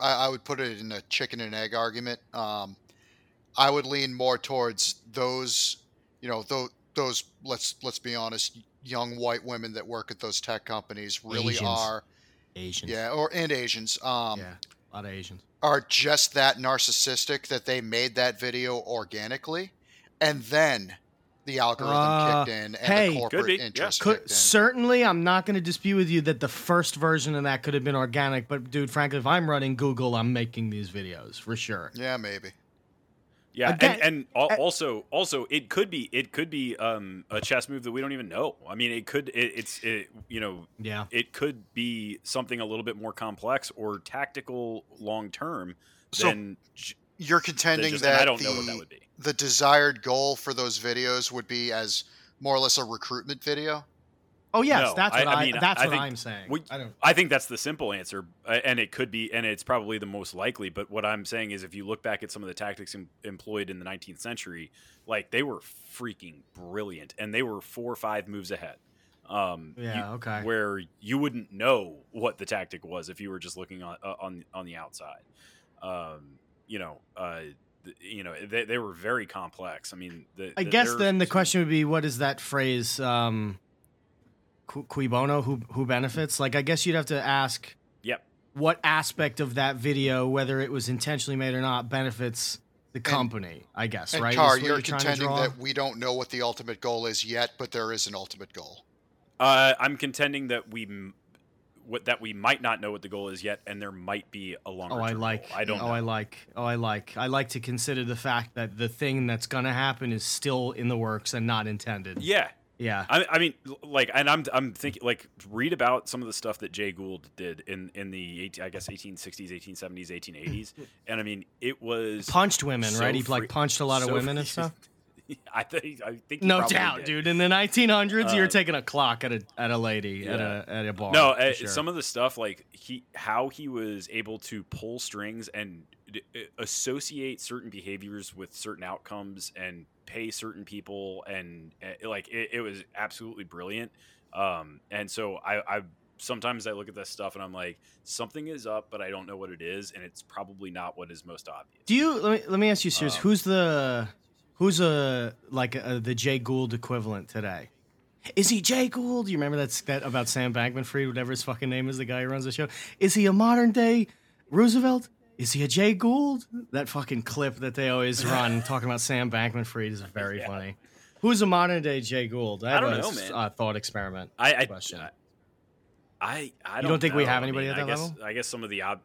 I, I would put it in a chicken and egg argument. Um, I would lean more towards those. You know, those those. Let's let's be honest. Young white women that work at those tech companies really Asians. are. Asians. Yeah, or and Asians. Um, yeah. A lot of Asians. are just that narcissistic that they made that video organically, and then the algorithm Uh, kicked in and hey. the Could corporate be, yeah. interest Could, kicked in. certainly, I'm not going to dispute with you that the first version of that could have been organic. But dude, frankly, if I'm running Google, I'm making these videos for sure. yeah, maybe. Yeah, Again- and, and also also it could be it could be um, a chess move that we don't even know. I mean, it could it, it's it, you know Yeah. it could be something a little bit more complex or tactical long term So, than, You're than contending just, that I don't the, know what that would be. the desired goal for those videos would be as more or less a recruitment video. Oh yes, No, that's what I, I mean, that's I what think I'm saying. we- I don't. I think that's the simple answer, uh, and it could be, and it's probably the most likely. But what I'm saying is, if you look back at some of the tactics em- employed in the 19th century, like they were freaking brilliant, and they were four or five moves ahead. Um, you- Yeah. okay. where you wouldn't know what the tactic was if you were just looking on uh, on on the outside. Um, you know, uh, you know, they, they were very complex. I mean, the, I the- guess then the question would be, what is that phrase? Um, cui cui bono? Who who benefits? Like, I guess you'd have to ask Yep. what aspect of that video, whether it was intentionally made or not, benefits the company. I guess And right. Car, is what you're contending that we don't know what the ultimate goal is yet, but there is an ultimate goal. Uh, I'm contending that we. m- What, that we might not know what the goal is yet, and there might be a longer. Oh, I like. goal. I don't. Oh, know. I like. Oh, I like. I like to consider the fact that the thing that's gonna happen is still in the works and not intended. Yeah, Yeah. I, I mean, like, and I'm I'm thinking like read about some of the stuff that Jay Gould did in in the 18, I guess 1860s, 1870s, 1880s, and I mean it was Punched women, so right? He like punched a lot of so women and stuff. I think I think No doubt, did. dude. In the 1900s, you were Uh, taking a clock at a at a lady at a at a bar. No, uh, sure. some of the stuff like he how he was able to pull strings and d- uh, associate certain behaviors with certain outcomes and pay certain people and uh, like it, it was absolutely brilliant. Um, and so I, I sometimes I look at this stuff and I'm like something is up, but I don't know what it is, and it's probably not what is most obvious. Do you let me let me ask you serious? Um, who's the who's a like uh the Jay Gould equivalent today? Is he Jay Gould? Do you remember that that about Sam Bankman-Fried, whatever his fucking name is, the guy who runs the show? Is he a modern day Roosevelt? Is he a Jay Gould? That fucking clip that they always run talking about Sam Bankman-Fried is very Yeah. funny. Who's a modern day Jay Gould? have don't a know, man. Uh, thought experiment. I, I Question. I I You don't, you don't think we know. have I anybody mean, at that I guess, level? I guess some of the ob-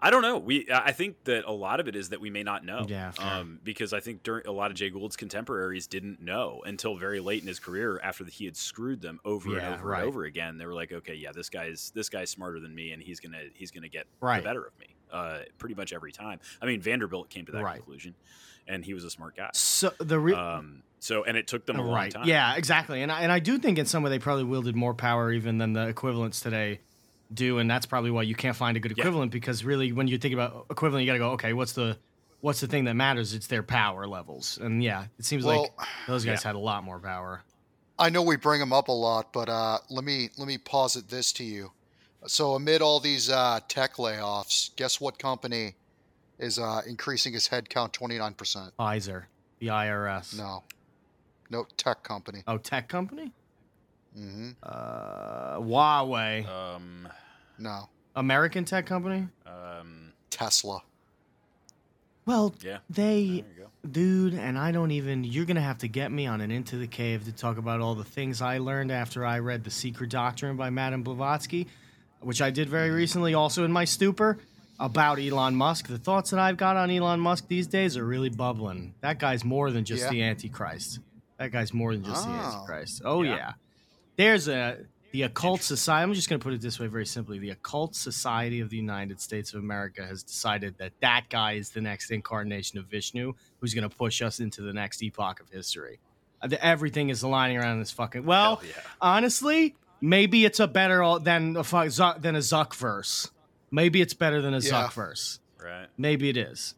I don't know. We I think that a lot of it is that we may not know. Yeah. Um, because I think during a lot of Jay Gould's contemporaries didn't know until very late in his career after he had screwed them over Yeah, and over right. and over again. They were like, okay, yeah, this guy's this guy's smarter than me, and he's gonna he's gonna get Right. the better of me. Uh, pretty much every time. I mean, Vanderbilt came to that Right. conclusion, and he was a smart guy. So the re- Um, so and it took them a long time. Yeah, exactly. And I, and I do think in some way they probably wielded more power even than the equivalents today do, and that's probably why you can't find a good Yeah. equivalent because really when you think about equivalent, you got to go, okay, what's the what's the thing that matters? It's their power levels, and yeah, it seems like those guys yeah. had a lot more power. I know we bring them up a lot, but uh, let me let me posit this to you. So amid all these uh, tech layoffs, guess what company is uh, increasing its headcount twenty nine percent? Pfizer, the IRS, No, no tech company. oh, tech company, hmm uh, Huawei, Um. No, American tech company. Um. Tesla. Well, Yeah. they go. Dude, and I don't even. You're gonna have to get me on an Into the Cave to talk about all the things I learned after I read The Secret Doctrine by Madame Blavatsky, which I did very recently, also in my stupor, about Elon Musk. The thoughts that I've got on Elon Musk these days are really bubbling. That guy's more than just Yeah. the Antichrist. That guy's more than just the Oh. Antichrist. Oh Yeah. yeah. There's a the occult society. I'm just going to put it this way, very simply: the occult society of the United States of America has decided that that guy is the next incarnation of Vishnu, who's going to push us into the next epoch of history. Everything is aligning around this fucking. Well, yeah. honestly, maybe it's a better than a Zuck, than a Zuck verse. Maybe it's better than a Yeah. Zuck verse. Right. Maybe it is.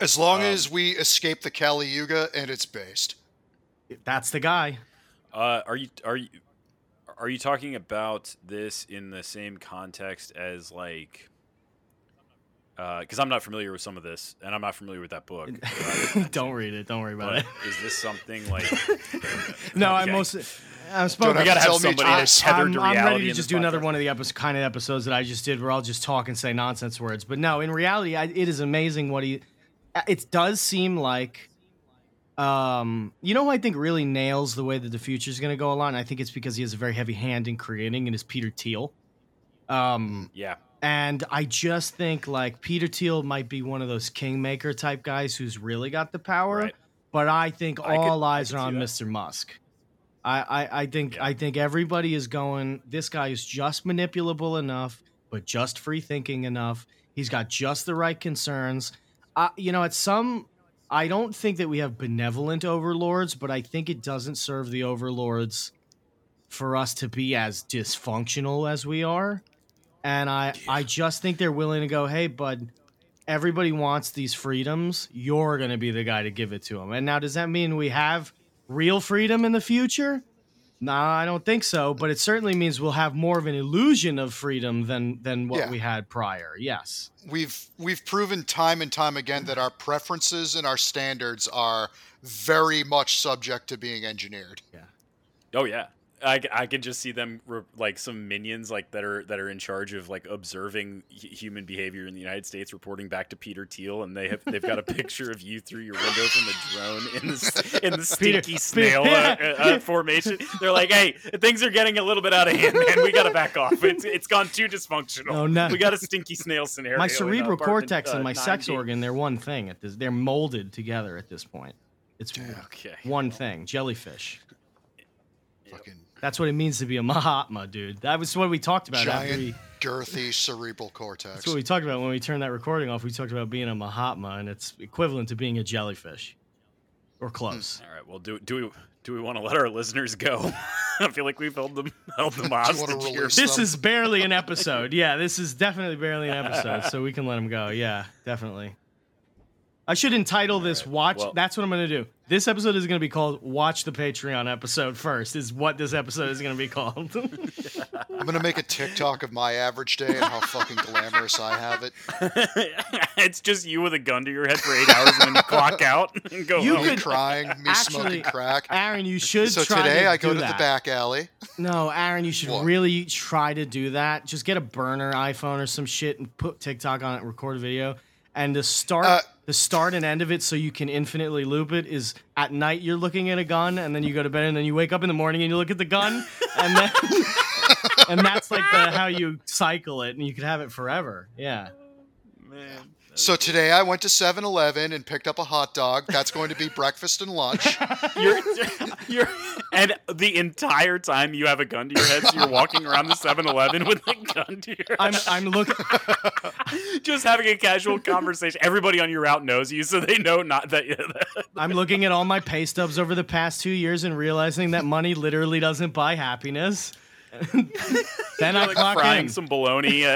As long Um, as we escape the Kali Yuga and it's based. That's the guy. Uh, are you are you are you talking about this in the same context as like? Because I'm not familiar with some of this, and I'm not familiar with that book. Don't read it. Don't worry about but it. is this something like? No, I'm Okay. most. I'm Don't spoken. Gotta have tell me somebody twice. that's tethered I'm, to I'm ready to just this do another one of the episodes, kind of episodes that I just did, where I'll just talk and say nonsense words. But no, in reality, I, it is amazing what he. It does seem like, um, you know, who I think really nails the way that the future is going to go along. I think it's because he has a very heavy hand in creating, and is Peter Thiel. Um, Yeah. and I just think like Peter Thiel might be one of those kingmaker type guys who's really got the power. Right. But I think I could- all I eyes could are on that. Mr. Musk. I, I, I think Yeah. I think everybody is going. This guy is just manipulable enough, but just free thinking enough. He's got just the right concerns. Uh, you know, at some, I don't think that we have benevolent overlords, but I think it doesn't serve the overlords for us to be as dysfunctional as we are. And I, I just think they're willing to go, hey, bud, everybody wants these freedoms. You're going to be the guy to give it to them. And now, does that mean we have real freedom in the future? No, I don't think so. But it certainly means we'll have more of an illusion of freedom than than what Yeah. we had prior. Yes. We've we've proven time and time again that our preferences and our standards are very much subject to being engineered. Yeah. Oh yeah. I, c- I can just see them re- like some minions like that are that are in charge of like observing hu- human behavior in the United States, reporting back to Peter Thiel, and they have they've got a picture of you through your window from a drone in the in the Peter- stinky snail uh, uh, uh, formation. They're like, hey, things are getting a little bit out of hand, man. We got to back off. It's it's gone too dysfunctional. Oh, no. We got a stinky snail scenario. my uh, cerebral apartment, cortex uh, and my sex organ, they're one thing at this. They're molded together at this point. It's Okay. one thing. Jellyfish. Fucking That's what it means to be a Mahatma, dude. That was what we talked about after giant, we. girthy cerebral cortex. That's what we talked about when we turned that recording off. We talked about being a Mahatma, and it's equivalent to being a jellyfish, or close. Hmm. All right. Well, do do we do we want to let our listeners go? I feel like we've held them held them hostage here. This them. is barely an episode. Yeah, this is definitely barely an episode, so we can let them go. Yeah, definitely. I should entitle this "Watch." well- that's what I'm gonna do. This episode is gonna be called "Watch the Patreon episode first. Is what this episode is gonna be called. I'm gonna make a TikTok of my average day and how fucking glamorous I have it. it's just you with a gun to your head for eight hours and then you clock out and go You home. Me crying, me actually- smoking crack. Aaron, you should. So try today to I go to that. the back alley. No, Aaron, you should What? really try to do that. Just get a burner iPhone or some shit and put TikTok on it, record a video. And the start Uh, the start and end of it so you can infinitely loop it is at night you're looking at a gun and then you go to bed and then you wake up in the morning and you look at the gun and then and that's like the, how you cycle it and you could have it forever. Yeah. Man. So today I went to 7-Eleven and picked up a hot dog. That's going to be breakfast and lunch. You're, you're, and the entire time you have a gun to your head, so you're walking around the 7-Eleven with a gun to your I'm head, I'm looking just having a casual conversation. Everybody on your route knows you, so they know not that. I'm looking at all my pay stubs over the past 2 years and realizing that money literally doesn't buy happiness. Then I You're like clock frying in. some bologna uh,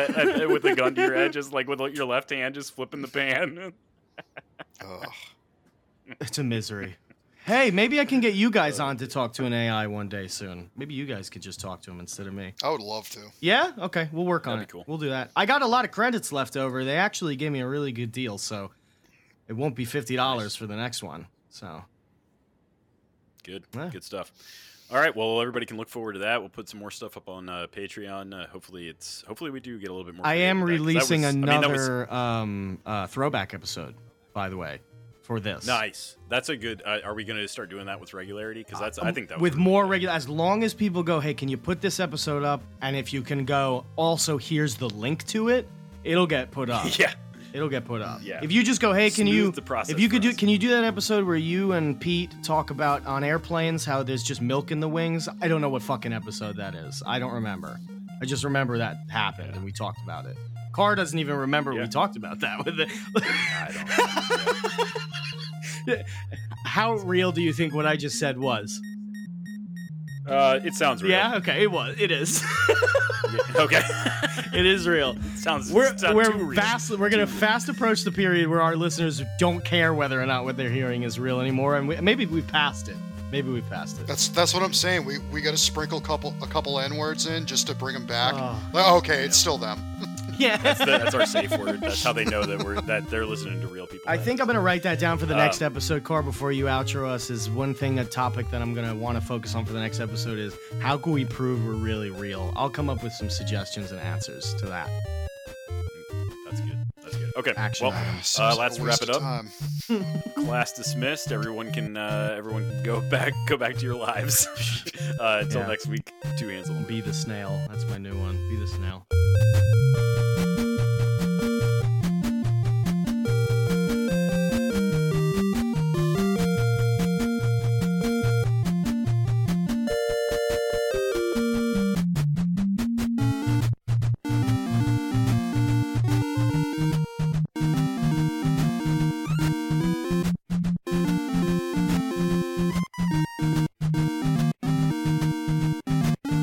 uh, with a gun to your head, just like with your left hand, just flipping the pan. Ugh. It's a misery. Hey, maybe I can get you guys on to talk to an AI one day soon. Maybe you guys could just talk to him instead of me. I would love to. Yeah? Okay, we'll work on That'd it. be cool. We'll do that. I got a lot of credits left over. They actually gave me a really good deal, so it won't be fifty dollars for the next one. So Good, Yeah. good stuff. All right, well, everybody can look forward to that. We'll put some more stuff up on uh, Patreon. Uh, hopefully, it's hopefully we do get a little bit more. I am creative with that releasing was- I mean, was another um, uh, throwback episode, by the way, for this. nice. That's a good. Uh, are we going to start doing that with regularity? Because that's. I think that with more good. regular as long as people go hey can you put this episode up and if you can go also here's the link to it it'll get put up Yeah. It'll get put up. Yeah. If you just go, hey, can Smooth you? the process if you could do, us. can you do that episode where you and Pete talk about on airplanes how there's just milk in the wings? I don't know what fucking episode that is. I don't remember. I just remember that happened and we talked about it. Carr doesn't even remember Yeah. we talked about that with it. I don't. How real do you think what I just said was? Uh, it sounds real. Yeah, okay, it was. It is. Yeah, Okay. it is real. sounds. We're sounds we're too real. fast. We're gonna fast approach the period where our listeners don't care whether or not what they're hearing is real anymore, and we, maybe we've passed it. Maybe we've passed it. That's that's what I'm saying. We we got to sprinkle a couple a couple n words in just to bring them back. Oh. Like, okay, it's still them. yeah. That's, the, that's our safe word. That's how they know that we're that they're listening to real people. I think I'm gonna write that down for the next Um, episode, Car. Before you outro us, is one thing, a topic that I'm gonna want to focus on for the next episode is how can we prove we're really real? I'll come up with some suggestions and answers to that. That's good. That's good. Okay. Action well, items. uh, let's wrap it up. Class dismissed. Everyone can uh, everyone can go back go back to your lives. uh, until Yeah. next week. Two hands on Be the snail. That's my new one. Be the snail.